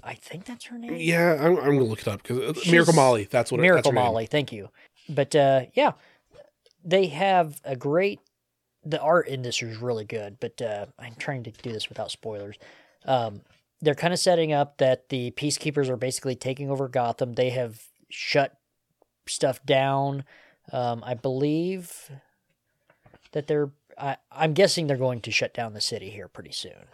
I think that's her name. yeah, I'm, I'm gonna look it up because She's- Miracle Molly. That's what. it, that's Miracle. Molly, thank you. But uh, yeah, they have a great. The art in this is really good, but uh, I'm trying to do this without spoilers. Um, they're kind of setting up that the peacekeepers are basically taking over Gotham. They have shut stuff down. Um, I believe that they're. I, I'm guessing they're going to shut down the city here pretty soon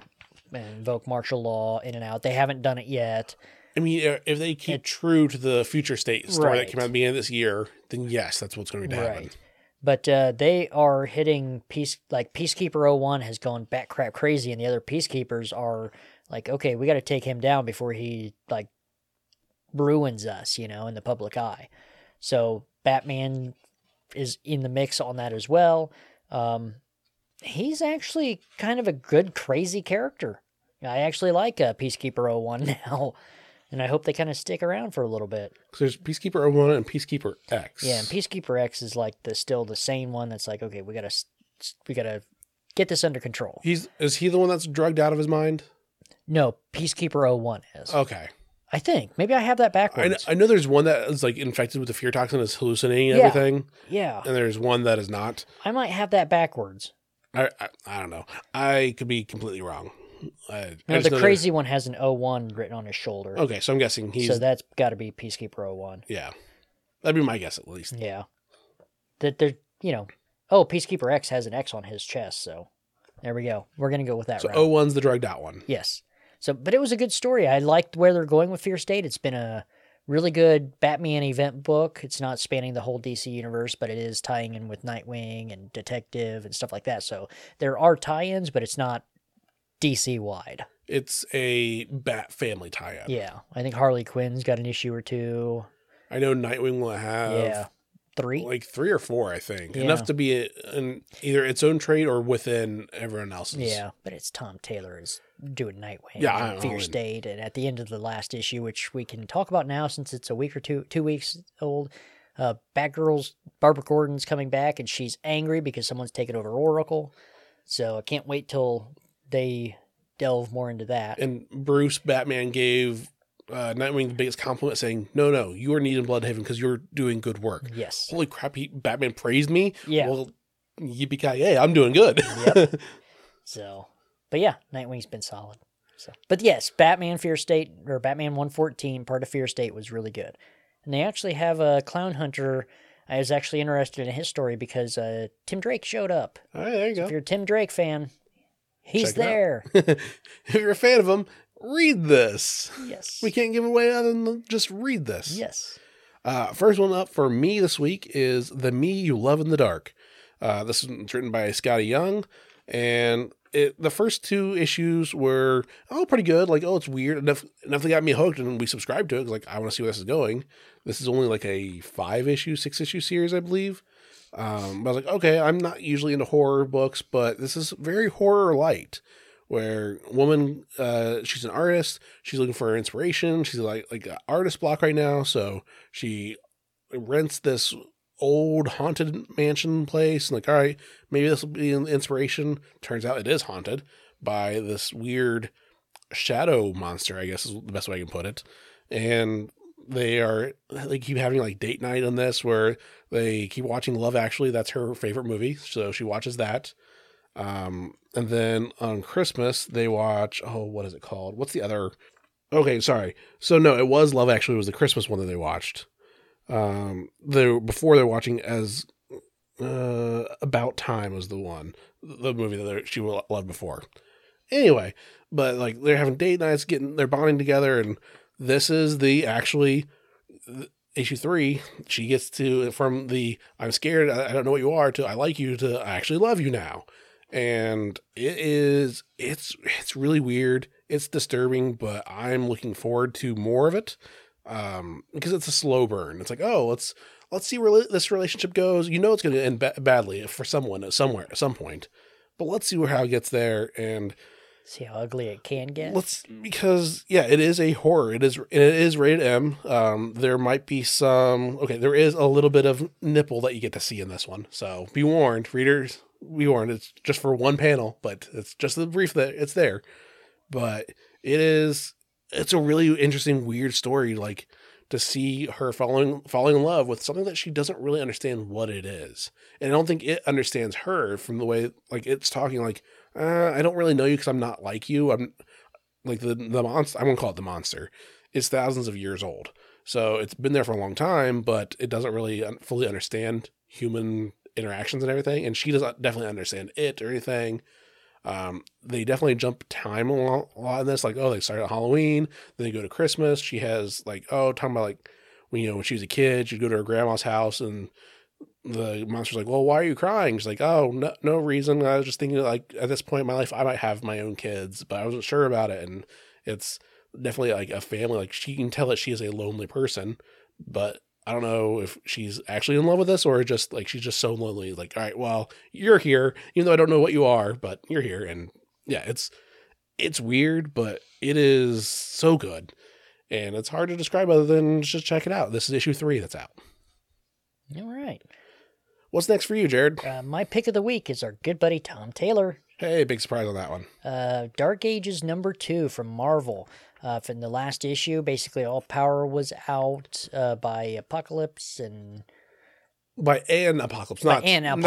invoke martial law in and out. They haven't done it yet. I mean, if they keep It- true to the future state story that came out at the beginning of this year, then yes, that's what's going to happen. Right. But uh, they are hitting peace like Peacekeeper 01 has gone bat crap crazy, and the other peacekeepers are like, okay, we got to take him down before he like ruins us, you know, in the public eye. So Batman is in the mix on that as well. Um, he's actually kind of a good crazy character. I actually like uh, Peacekeeper 01 now, and I hope they kind of stick around for a little bit. So there's Peacekeeper 01 and Peacekeeper X. Yeah, and Peacekeeper X is like the still the same one that's like, okay, we gotta we gotta get this under control. He's is he the one that's drugged out of his mind? No, Peacekeeper 01 is. Okay. I think maybe I have that I know, backwards. I know there's one that is like infected with the fear toxin is hallucinating and Yeah. everything, yeah, and there's one that is not. I might have that backwards. I, I I don't know. I could be completely wrong. I, No, the crazy one has an 01 written on his shoulder. Okay, so I'm guessing he's so that's got to be Peacekeeper 01. yeah. That'd be my guess at least. Yeah. That they're, you know, oh, Peacekeeper X has an X on his chest, so there we go. We're going to go with that So route. 01's the drugged out one. Yes. So, but it was a good story. I liked where they're going with Fear State. It's been a really good Batman event book. It's not spanning the whole DC universe, but it is tying in with Nightwing and Detective and stuff like that. So there are tie-ins, but it's not DC wide. It's a Bat family tie-up. Yeah, I think Harley Quinn's got an issue or two. I know Nightwing will have yeah, three. like three or four, I think, Yeah. enough to be an, either its own trade or within everyone else's. Yeah, but it's Tom Taylor is doing Nightwing. Yeah, I and Fear State, and at the end of the last issue, which we can talk about now since it's a week or two, two weeks old. Uh, Batgirl's Barbara Gordon's coming back, and she's angry because someone's taken over Oracle. So I can't wait till they delve more into that. And Bruce Batman gave uh, Nightwing the biggest compliment, saying, "No, no, you are needed in Blüdhaven because you're doing good work." yes. Holy crap! He, Batman praised me. Yeah. Well, yippee ki yay! I'm doing good. Yep. So, but yeah, Nightwing's been solid. So, but yes, Batman Fear State or Batman 114, part of Fear State was really good. And they actually have a Clown Hunter. I was actually interested in his story because uh, Tim Drake showed up. All right, there you So if you're a Tim Drake fan, he's Check there. if you're a fan of him, read this. yes. We can't give away other than just read this. Yes. Uh, first one up for me this week is The Me You Love in the Dark. Uh, this is written by Skottie Young, and it, the first two issues were oh pretty good. Like oh it's weird enough enough they got me hooked, and we subscribed to it. like I want to see where this is going. This is only like a five issue, six issue series, I believe. Um, but I was like, okay, I'm not usually into horror books, but this is very horror light. Where woman, uh, she's an artist. She's looking for inspiration. She's like like an artist block right now, so she rents this old haunted mansion place. And like, all right, maybe this will be an inspiration. Turns out it is haunted by this weird shadow monster. I guess is the best way I can put it. And they are they keep having like date night on this where they keep watching Love Actually. That's her favorite movie, so she watches that. Um, and then on Christmas they watch. Oh, what is it called? What's the other? Okay, sorry. So no, it was Love Actually was the Christmas one that they watched. Um, the before they're watching as uh About Time was the one, the movie that she loved before. Anyway, but like they're having date nights, getting they're bonding together, and this is the actually issue three. She gets to from the I'm scared, I don't know what you are, to I like you, to I actually love you now, and it is it's it's really weird. It's disturbing, but I'm looking forward to more of it um because it's a slow burn. It's like oh let's let's see where this relationship goes. You know it's going to end ba- badly for someone somewhere at some point but let's see where how it gets there and See how ugly it can get. let's because yeah it is a horror. It is it is rated m. Um there might be some okay there is a little bit of nipple that you get to see in this one. So be warned readers be warned. It's just for one panel but it's just the brief that it's there. But it is it's a really interesting weird story like to see her falling falling in love with something that she doesn't really understand what it is. And i don't think it understands her from the way like it's talking like uh, i don't really know you because i'm not like you. I'm like the the monster i'm gonna call it the monster. It's thousands of years old. So it's been there for a long time but it doesn't really fully understand human interactions and everything and she doesn't definitely understand it or anything um, they definitely jump time a lot, a lot in this. Like, oh, they start at Halloween, then they go to Christmas. She has like, oh, talking about like when you know when she was a kid, she'd go to her grandma's house, and the monster's like, well, why are you crying? She's like, oh, no, no reason. I was just thinking like at this point in my life, I might have my own kids, but I wasn't sure about it, and it's definitely like a family. Like she can tell that she is a lonely person, but I don't know if she's actually in love with us or just like she's just so lonely. Like, all right, well, you're here, even though I don't know what you are, but you're here, and yeah, it's it's weird, but it is so good, and it's hard to describe other than just check it out. This is issue three that's out. All right. What's next for you, Jared? Uh, my pick of the week is our good buddy Tom Taylor. Hey, big surprise on that one. Uh, Dark Ages number two from Marvel. Uh, from the last issue, basically all power was out uh, by Apocalypse and by an apocalypse, By not an not the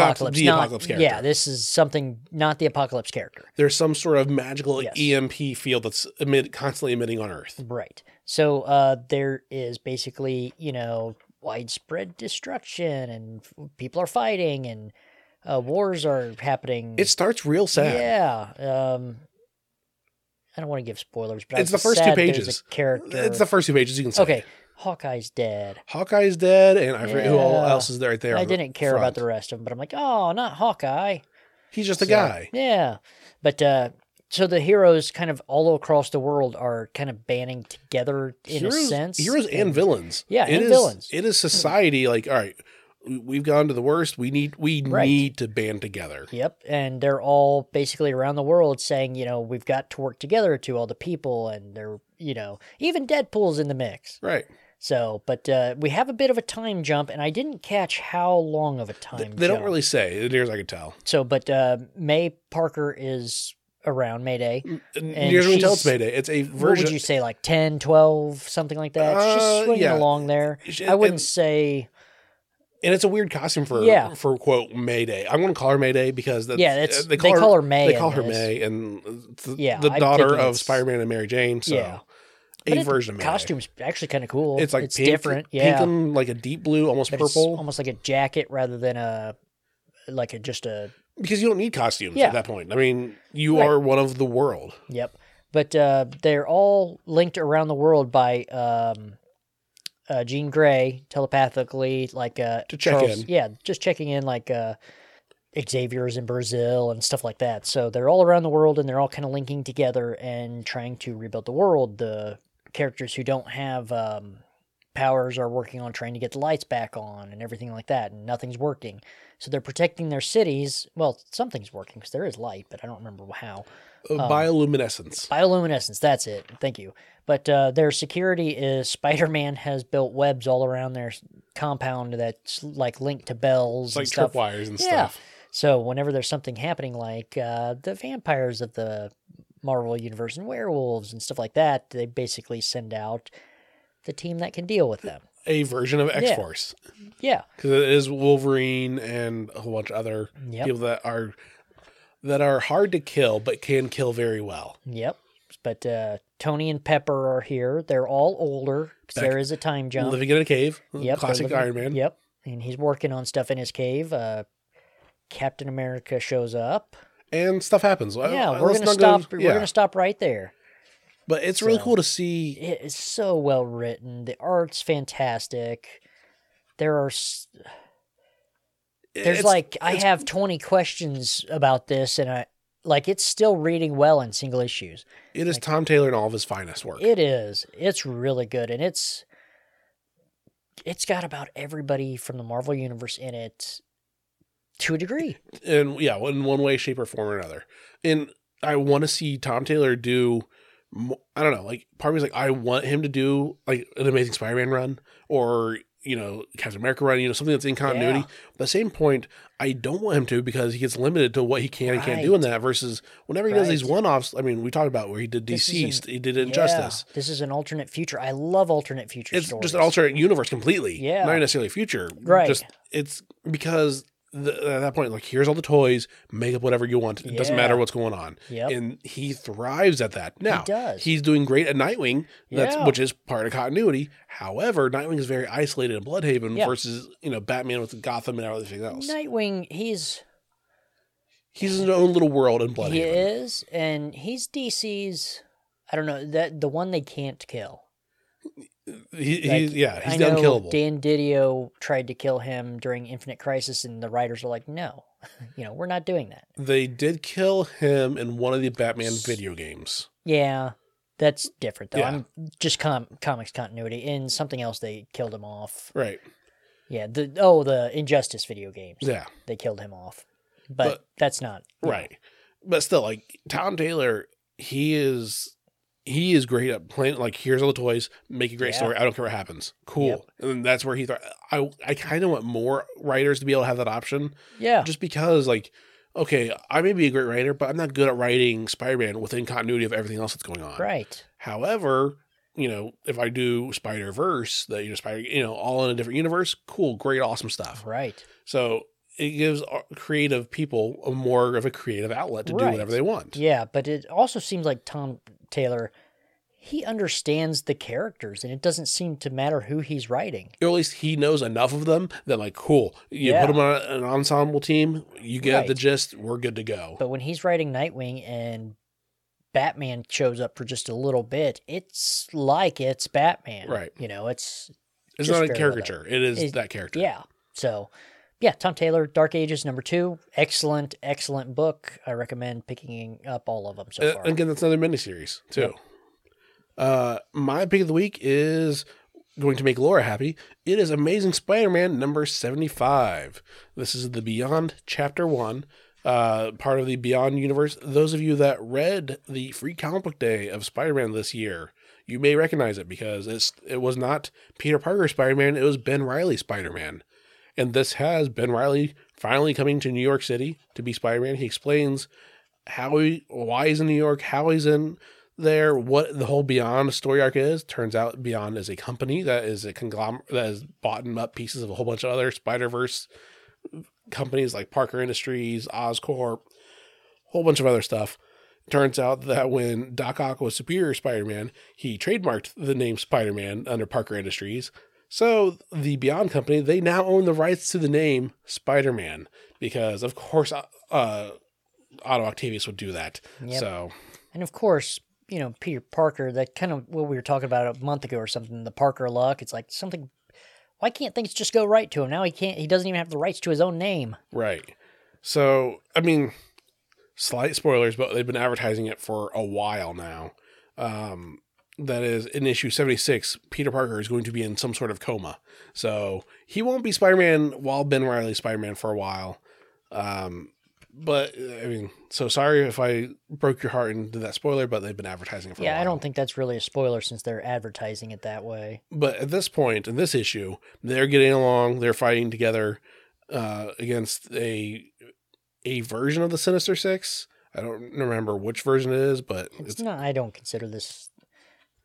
not- apocalypse character. Yeah, this is something not the apocalypse character. There's some sort of magical Yes. EMP field that's emit, constantly emitting on Earth. Right. So uh, there is basically, you know, widespread destruction and f- people are fighting and uh, wars are happening. It starts real sad. Yeah. Um, I don't want to give spoilers, but It's the first two pages. Character. It's the first two pages you can say. okay. Hawkeye's dead. Hawkeye's dead, and I forget who all else is there right there. I the didn't care front. about the rest of them, but I'm like, oh, not Hawkeye. He's just a guy. Yeah. But uh, so the heroes kind of all across the world are kind of banding together in heroes, a sense. heroes and villains. Yeah, It and is- villains. It is society. Like, all right, we've gone to the worst. We need we Right. need to band together. Yep, and they're all basically around the world saying, you know, we've got to work together to all the people, and they're, you know, even Deadpool's in the mix. Right. So, but uh, we have a bit of a time jump, and I didn't catch how long of a time. They, they don't really say, as near as I could tell. So, but uh, May Parker is around Mayday. Near as we can tell, it's Mayday. It's a What version. would you say, like 10, 12, something like that? She's Uh, just swinging yeah. along there. She- I wouldn't say, and it's a weird costume for Yeah. for quote Mayday. I'm going to call her Mayday because that's, Yeah, that's- uh, they call her May They call her this. May, and the, Yeah, the I'm daughter of it's- Spider-Man and Mary Jane. So Yeah. a but version of Mayday. costume's actually kind of cool. It's like it's pink, different. pink Yeah. and like a deep blue, almost but purple. almost like a jacket rather than a, like a, just a, because you don't need costumes Yeah. at that point. I mean, you Right. are one of the world. Yep. But uh, they're all linked around the world by um, uh, Jean Grey telepathically, like uh, To check in. Yeah, just checking in, like uh, Xavier's in Brazil and stuff like that. So they're all around the world and they're all kind of linking together and trying to rebuild the world. The characters who don't have um, powers are working on trying to get the lights back on and everything like that, and nothing's working. So they're protecting their cities. Well, something's working because there is light, but I don't remember how. Uh, Um, bioluminescence. Bioluminescence, that's it. Thank you. But uh, their security is Spider Man has built webs all around their compound that's like linked to bells It's and like stuff. tripwires and Yeah. stuff. So whenever there's something happening, like uh, the vampires of the Marvel universe and werewolves and stuff like that, they basically send out the team that can deal with them. A version of X Force. Yeah. because it is Wolverine and a whole bunch of other Yep. people that are that are hard to kill but can kill very well. Yep. But uh, Tony and Pepper are here. They're all older 'cause Back- there is a time jump. Living in a cave, Yep, classic living- Iron Man. Yep, and he's working on stuff in his cave. Uh, Captain America shows up. and stuff happens. Yeah, uh, we're gonna not go- stop. We're gonna stop right there. but it's really cool to see. It is so well written. The art's fantastic. There are there's like I have twenty questions about this, and I like it's still reading well in single issues. it is Tom Taylor and all of his finest work. It is. It's really good, and it's it's got about everybody from the Marvel universe in it to a degree. and yeah, in one way, shape, or form or another. And I want to see Tom Taylor do. I don't know, like part of me is like I want him to do like an Amazing Spider-Man run or you know Captain America run, you know something that's in continuity. Yeah. But at the same point, I don't want him to because he gets limited to what he can and can't do in that. Versus whenever he does these one-offs, I mean, we talked about where he did DCeased, an- he did Injustice. Yeah, this is an alternate future. I love alternate future It's stories. just an alternate universe completely. Yeah. not necessarily future. Right. Just it's because. The, at that point, like here's all the toys, make up whatever you want. It doesn't matter what's going on. Yep. and he thrives at that. Now he does. he's doing great at Nightwing, that's Yeah. which is part of continuity. However, Nightwing is very isolated in Blüdhaven Yeah. versus you know Batman with Gotham and everything else. Nightwing, he's he's in his own little world in Blüdhaven. he is, and he's DC's. I don't know that the one they can't kill. He, Like, he's yeah, he's I know unkillable. Dan Didio tried to kill him during Infinite Crisis, and the writers were like, "No, you know, we're not doing that." they did kill him in one of the Batman video games. Yeah, that's different though. Yeah. I'm just com- comics continuity. In something else, they killed him off. Right. Yeah, the oh the Injustice video games. Yeah. they killed him off, but, But- that's not Right. But still, like Tom Taylor, he is he is great at playing. Like, here's all the toys, make a great Yeah. story. I don't care what happens. Cool. Yep. And that's where he thought. I I kind of want more writers to be able to have that option, Yeah, just because like. Okay, I may be a great writer, but I'm not good at writing Spider-Man within continuity of everything else that's going on. right. However, you know, if I do Spider Verse, that you know, Spider, you know, all in a different universe, cool, great, awesome stuff. Right. So it gives uh, creative people a more of a creative outlet to do whatever they want. Yeah, but it also seems like Tom Taylor, he understands the characters, and it doesn't seem to matter who he's writing. Or at least he knows enough of them that, like, cool, you Yeah. put him on an ensemble team, you get the gist, we're good to go. But when he's writing Nightwing and Batman shows up for just a little bit, it's like it's Batman. Right. You know, it's it's not a caricature; it is It's- that character. yeah. So, yeah, Tom Taylor, Dark Ages number two, excellent, excellent book. I recommend picking up all of them so Uh, far. again, that's another miniseries too. Yep. Uh, my pick of the week is going to make Laura happy. It is Amazing Spider-Man number seventy-five. This is the Beyond Chapter One, uh, part of the Beyond universe. Those of you that read the Free Comic Book Day of Spider-Man this year, you may recognize it because it's it was not Peter Parker Spider-Man; it was Ben Reilly Spider-Man. And this has Ben Reilly finally coming to New York City to be Spider-Man. He explains how he why he's in New York, how he's in there, what the whole Beyond story arc is. Turns out Beyond is a company that is a conglomerate that has bought up pieces of a whole bunch of other Spider Verse companies like Parker Industries, Oscorp, whole bunch of other stuff. Turns out that when Doc Ock was Superior Spider Man, he trademarked the name Spider Man under Parker Industries. So the Beyond Company, they now own the rights to the name Spider Man because, of course, uh, uh, Otto Octavius would do that. Yep. So And of course, you know, Peter Parker, that kind of what we were talking about a month ago or something, the Parker luck, it's like something why can't things just go right to him? Now he can't he doesn't even have the rights to his own name. Right. So, I mean, slight spoilers, but they've been advertising it for a while now. Um, that is in issue 76, Peter Parker is going to be in some sort of coma. So he won't be Spider Man while Ben Reilly's Spider Man for a while. Um, but, I mean, so sorry if I broke your heart and did that spoiler, but they've been advertising it for a Yeah. I don't think that's really a spoiler since they're advertising it that way. But at this point in this issue, they're getting along. They're fighting together uh, against a a version of the Sinister Six. I don't remember which version it is, but It's, it's, not I don't consider this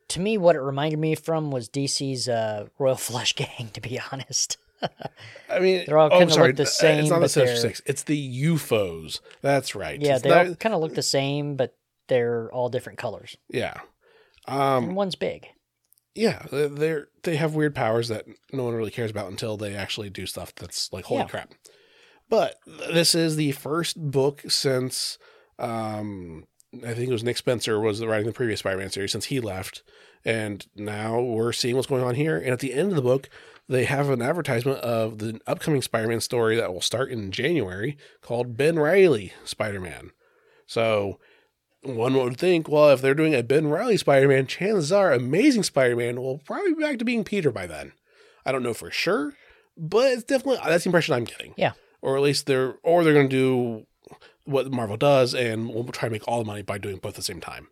to me what it reminded me from was DC's uh, Royal Flush Gang, to be honest. I mean, They're all oh, kinda sorry, look the uh, same, It's not the Sinister Six. It's the U-Foes. That's right. yeah, It's they not- all kind of look the same, but they're all different colors. yeah. and Um, one's big. yeah, they're they have weird powers that no one really cares about until they actually do stuff that's like holy Yeah. crap. But this is the first book since um I think it was Nick Spencer was writing the previous Spider-Man series since he left, and now we're seeing what's going on here. And at the end of the book, they have an advertisement of the upcoming Spider-Man story that will start in January called Ben Reilly Spider-Man. So one would think, well, if they're doing a Ben Reilly Spider Man, chances are Amazing Spider Man will probably be back to being Peter by then. I don't know for sure, but it's definitely that's the impression I'm getting. Yeah. Or at least they're or they're going to do what Marvel does, and we'll try to make all the money by doing both at the same time.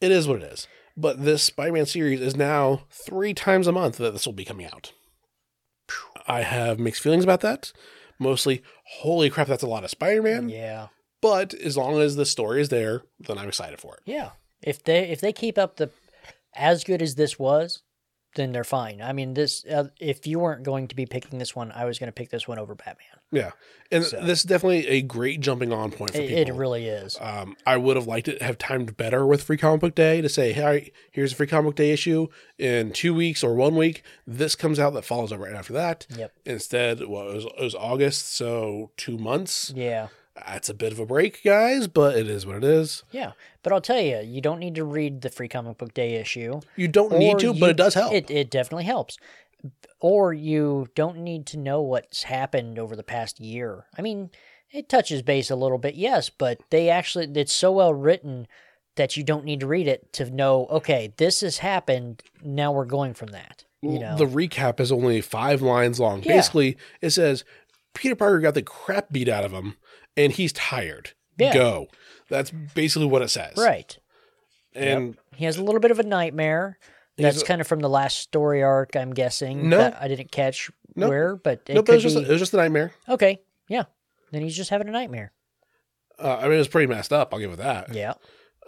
It is what it is. But this Spider Man series is now three times a month that this will be coming out. I have mixed feelings about that. Mostly, holy crap, that's a lot of Spider Man. Yeah. But as long as the story is there, then I'm excited for it. Yeah. If they if they keep up the as good as this was, then they're fine. I mean, this uh, if you weren't going to be picking this one, I was going to pick this one over Batman. Yeah, and So- this is definitely a great jumping on point for It, people. it really is. Um, I would have liked it to have timed better with Free Comic Book Day to say, "Hey, here's a Free Comic Book Day issue in two weeks or one week. This comes out that follows up right after that." Yep. Instead, well, it was, it was August, so two months. Yeah. That's a bit of a break, guys, but it is what it is. Yeah. But I'll tell you, you don't need to read the free comic book day issue. You don't need to, you- but it does help. It, it definitely helps. Or you don't need to know what's happened over the past year. I mean, it touches base a little bit, yes, but they actually, it's so well written that you don't need to read it to know, okay, this has happened. Now we're going from that. You know, The recap is only five lines long. Yeah. Basically, it says Peter Parker got the crap beat out of him, and he's tired. Yeah. Go. That's basically what it says. right. And He has a little bit of a nightmare. That's a- kind of from the last story arc, I'm guessing. No. I didn't catch Nope. where, but it nope, it was just be. it was just a nightmare. Okay, yeah. Then he's just having a nightmare. Uh, I mean, it was pretty messed up. I'll give it that. Yeah,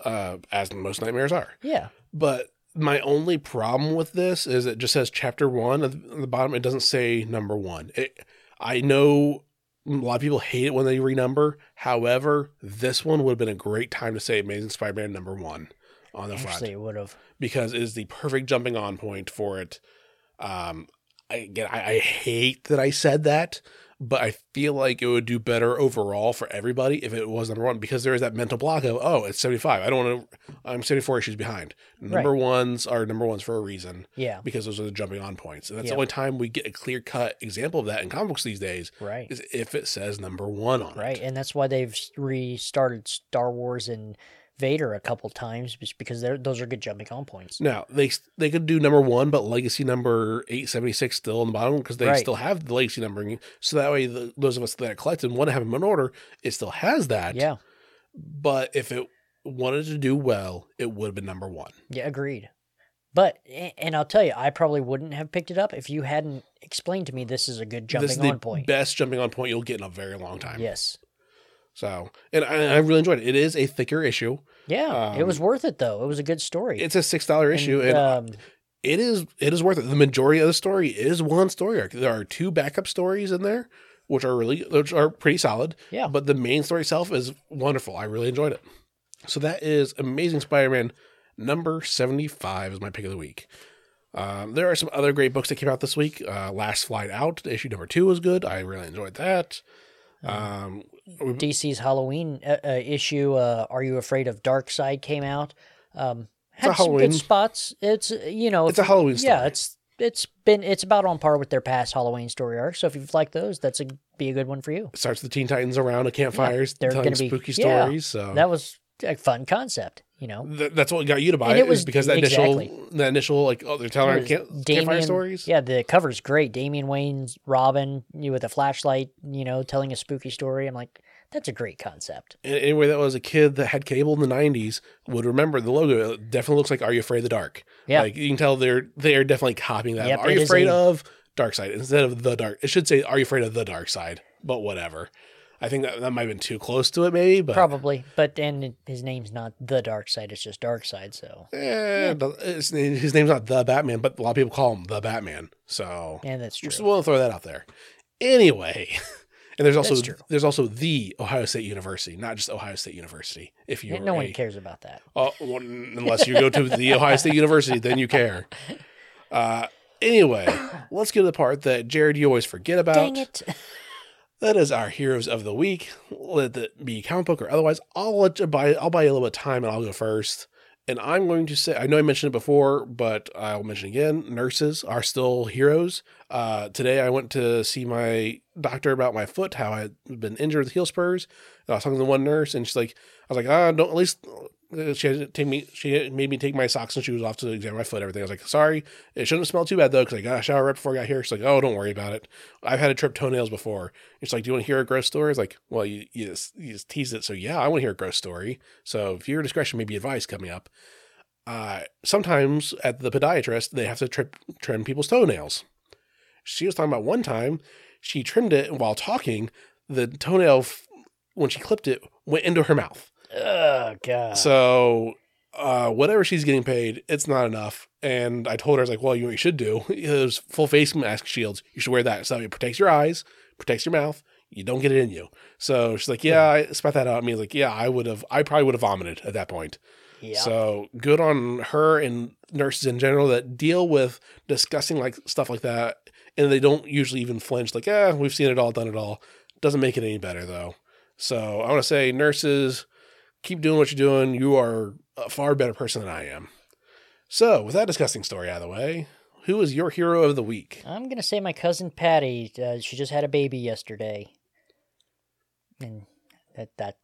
Uh, as most nightmares are. yeah, But My only problem with this is it just says chapter one at the bottom. It doesn't say number one. It, I know a lot of people hate it when they renumber. However, this one would have been a great time to say Amazing Spider-Man number one on the front Actually, it would have. because it is the perfect jumping on point for it. Um, I, again, I, I hate that I said that, but I feel like it would do better overall for everybody if it was number one because there is that mental block of oh it's seventy five. I don't want to. I'm seventy four issues behind. Number ones are number ones for a reason Yeah. because those are the jumping on points, and that's Yep. the only time we get a clear cut example of that in comic books these days Right. is if it says number one on Right. it. And that's why they've restarted Star Wars and Vader a couple times just because they're, those are good jumping on points. Now they they could do number one, but legacy number eight seventy six still on the bottom because they Right. still have the legacy numbering. So that way, the, those of us that collect and want to have them in order, it still has that. Yeah. But if it wanted to do well, it would have been number one. Yeah. Agreed. But, and I'll tell you, I probably wouldn't have picked it up if you hadn't explained to me this is a good jumping this is the on point. best jumping on point you'll get in a very long time. Yes. So, and I, I really enjoyed it. It is a thicker issue. Yeah. it Um, was worth it, though. It was a good story. It's a six dollar issue, and um, it is it is worth it. The majority of the story is one story arc. There are two backup stories in there, which are really which are pretty solid. yeah. But the main story itself is wonderful. I really enjoyed it. So that is Amazing Spider-Man number seventy-five is my pick of the week. Um, there are some other great books that came out this week. Uh, Last Flight Out, issue number two was good. I really enjoyed that. Um, DC's Halloween uh, uh, issue, uh, "Are You Afraid of Darkseid?" came out. Um, a had some Halloween- good spots. It's you know, it's if a Halloween story. yeah, it's it's been it's about on par with their past Halloween story arc. So if you've liked those, that's a be a good one for you. It starts the Teen Titans around a campfires they're telling gonna be- spooky yeah, stories. So That was a fun concept, you know. Th- that's what got you to buy And it, it was- because that initial exactly. that initial like oh they're telling was campfire stories. Yeah, the cover's great. Damian Wayne's Robin, you with a flashlight, you know, telling a spooky story. I'm like, that's a great concept. And anyway, that was a kid that had cable in the '90s would remember the logo. It definitely looks like "Are You Afraid of the Dark?" Yeah. like you can tell they're they're definitely copying that. Yep, Are you afraid a- of Darkseid instead of the Dark? It should say "Are you afraid of the Darkseid?" But whatever. I think that, that might have been too close to it, maybe. But Probably, but and his name's not the Darkseid; it's just Darkseid. So, eh, it's- his name's not the Batman, but a lot of people call him the Batman. So yeah, that's true. just want to throw that out there. Anyway, and there's also there's also the Ohio State University, not just Ohio State University. If you Yeah, no one cares about that. Oh, well, unless you go to the Ohio State University, then you care. Uh, anyway, let's get to the part that Jared you always forget about. Dang it! That is our heroes of the week. Let it be comic book or otherwise. I'll let you buy. I'll buy you a little bit of time, and I'll go first. And I'm going to say, I know I mentioned it before, but I'll mention again. Nurses are still heroes. Uh, today, I went to see my doctor about my foot, how I had been injured with heel spurs. And I was talking to one nurse, and she's like, I was like, ah, don't at least. Uh, She had to take me. She made me take my socks and shoes off to examine my foot. Everything. I was like, sorry, it shouldn't smell too bad though, because I got a shower right before I got here. She's like, oh, don't worry about it. I've had to trip toenails before. She's like, do you want to hear a gross story? I was like, well, you, you, just, you just tease it. So yeah, I want to hear a gross story. So if your discretion may be advised coming up. Uh, sometimes at the podiatrist, they have to trip, trim people's toenails. She was talking about one time she trimmed it while talking, the toenail, when she clipped it, went into her mouth. Oh god. So, uh, whatever she's getting paid, it's not enough. And I told her, I was like, well, you know what you should do? Those full face mask shields. You should wear that. So it protects your eyes, protects your mouth. You don't get it in you. So she's like, yeah, I spat that out. I mean, like, yeah, I would have, I probably would have vomited at that point. yeah. So good on her and nurses in general that deal with discussing like stuff like that, and they don't usually even flinch. Like, yeah, we've seen it all, done it all. Doesn't make it any better though. So I want to say, nurses, keep doing what you're doing. You are a far better person than I am. So with that disgusting story out of the way, who is your hero of the week? I'm gonna say my cousin Patty. Uh, she just had a baby yesterday, and that that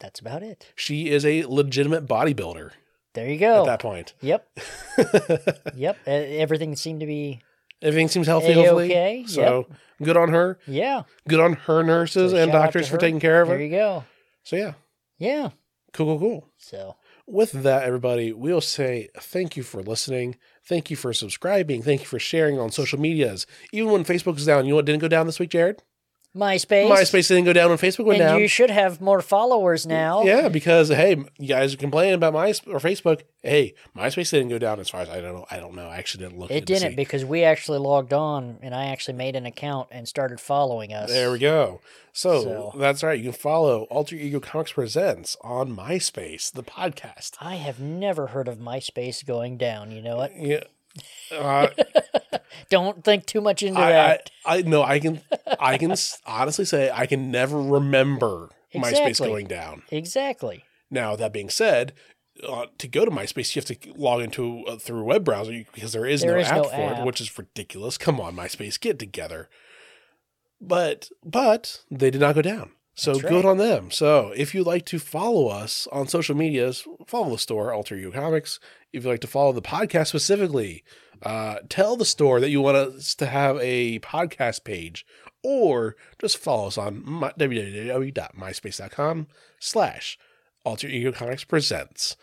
that's about it. She is a legitimate bodybuilder There you go. at that point. Yep. Yep. Everything seemed to be Everything seems healthy. A-okay, So good on her. yeah. Good on her nurses So and doctors for her. taking care of her. There you go. So yeah, Yeah. Cool, cool, cool. So With that, everybody, we'll say thank you for listening. Thank you for subscribing. Thank you for sharing on social medias. Even when Facebook is down, you know what didn't go down this week, Jared? MySpace. MySpace didn't go down when Facebook went and down. you should have more followers now. Yeah, because hey, you guys are complaining about my or Facebook. Hey, MySpace didn't go down as far as I don't know. I don't know. I actually didn't look. It didn't because we actually logged on and I actually made an account and started following us. There we go. So, So- that's right. You can follow Alter Ego Comics Presents on MySpace, the podcast. I have never heard of MySpace going down. You know what? Yeah. Uh, Don't think too much into I, I, that. I no, I can, I can honestly say I can never remember MySpace Exactly. going down. exactly. Now that being said, uh, to go to MySpace, you have to log into uh, through a web browser because there is There no is app no for it, which is ridiculous. Come on, MySpace, get together. But but they did not go down. So That's good on them. So if you'd like to follow us on social medias, follow the store, Alter Ego Comics. If you'd like to follow the podcast specifically, uh, tell the store that you want us to have a podcast page, or just follow us on my, www.myspace.com slash Alter Ego Comics Presents.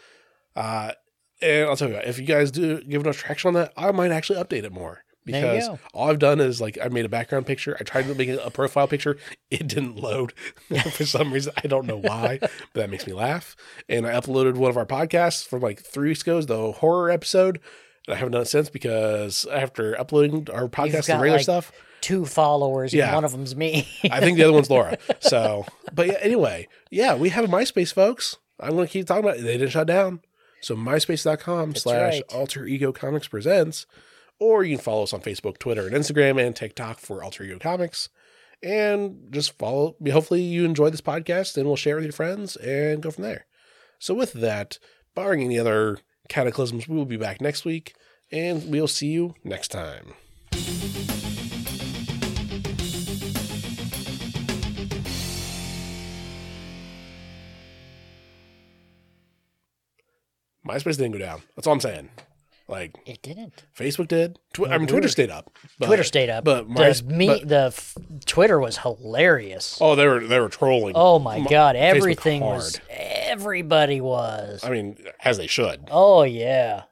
Uh, and I'll tell you what, if you guys do give enough traction on that, I might actually update it more. Because all I've done is like I made a background picture. I tried to make a profile picture. It didn't load for some reason. I don't know why, but that makes me laugh. And I uploaded one of our podcasts from like three weeks ago, the horror episode. And I haven't done it since because after uploading our podcast and regular like, stuff, Two followers, Yeah. and one of them's me. I think the other one's Laura. So, but yeah, anyway, yeah, we have a MySpace, folks. I'm going to keep talking about it. They didn't shut down. So, myspace.com slash right. alter ego comics presents. Or you can follow us on Facebook, Twitter, and Instagram and TikTok for Alter Ego Comics. And just follow. Hopefully, you enjoy this podcast and we'll share it with your friends and go from there. So, with that, barring any other cataclysms, we will be back next week and we'll see you next time. MySpace didn't go down. That's all I'm saying. Like it didn't. Facebook did. Twi- I mean. Twitter stayed up. but- Twitter stayed up. but the, My- me, but- the f- Twitter was hilarious. Oh, they were they were trolling. Oh my M- god, everything was everybody was. I mean, as they should. Oh yeah.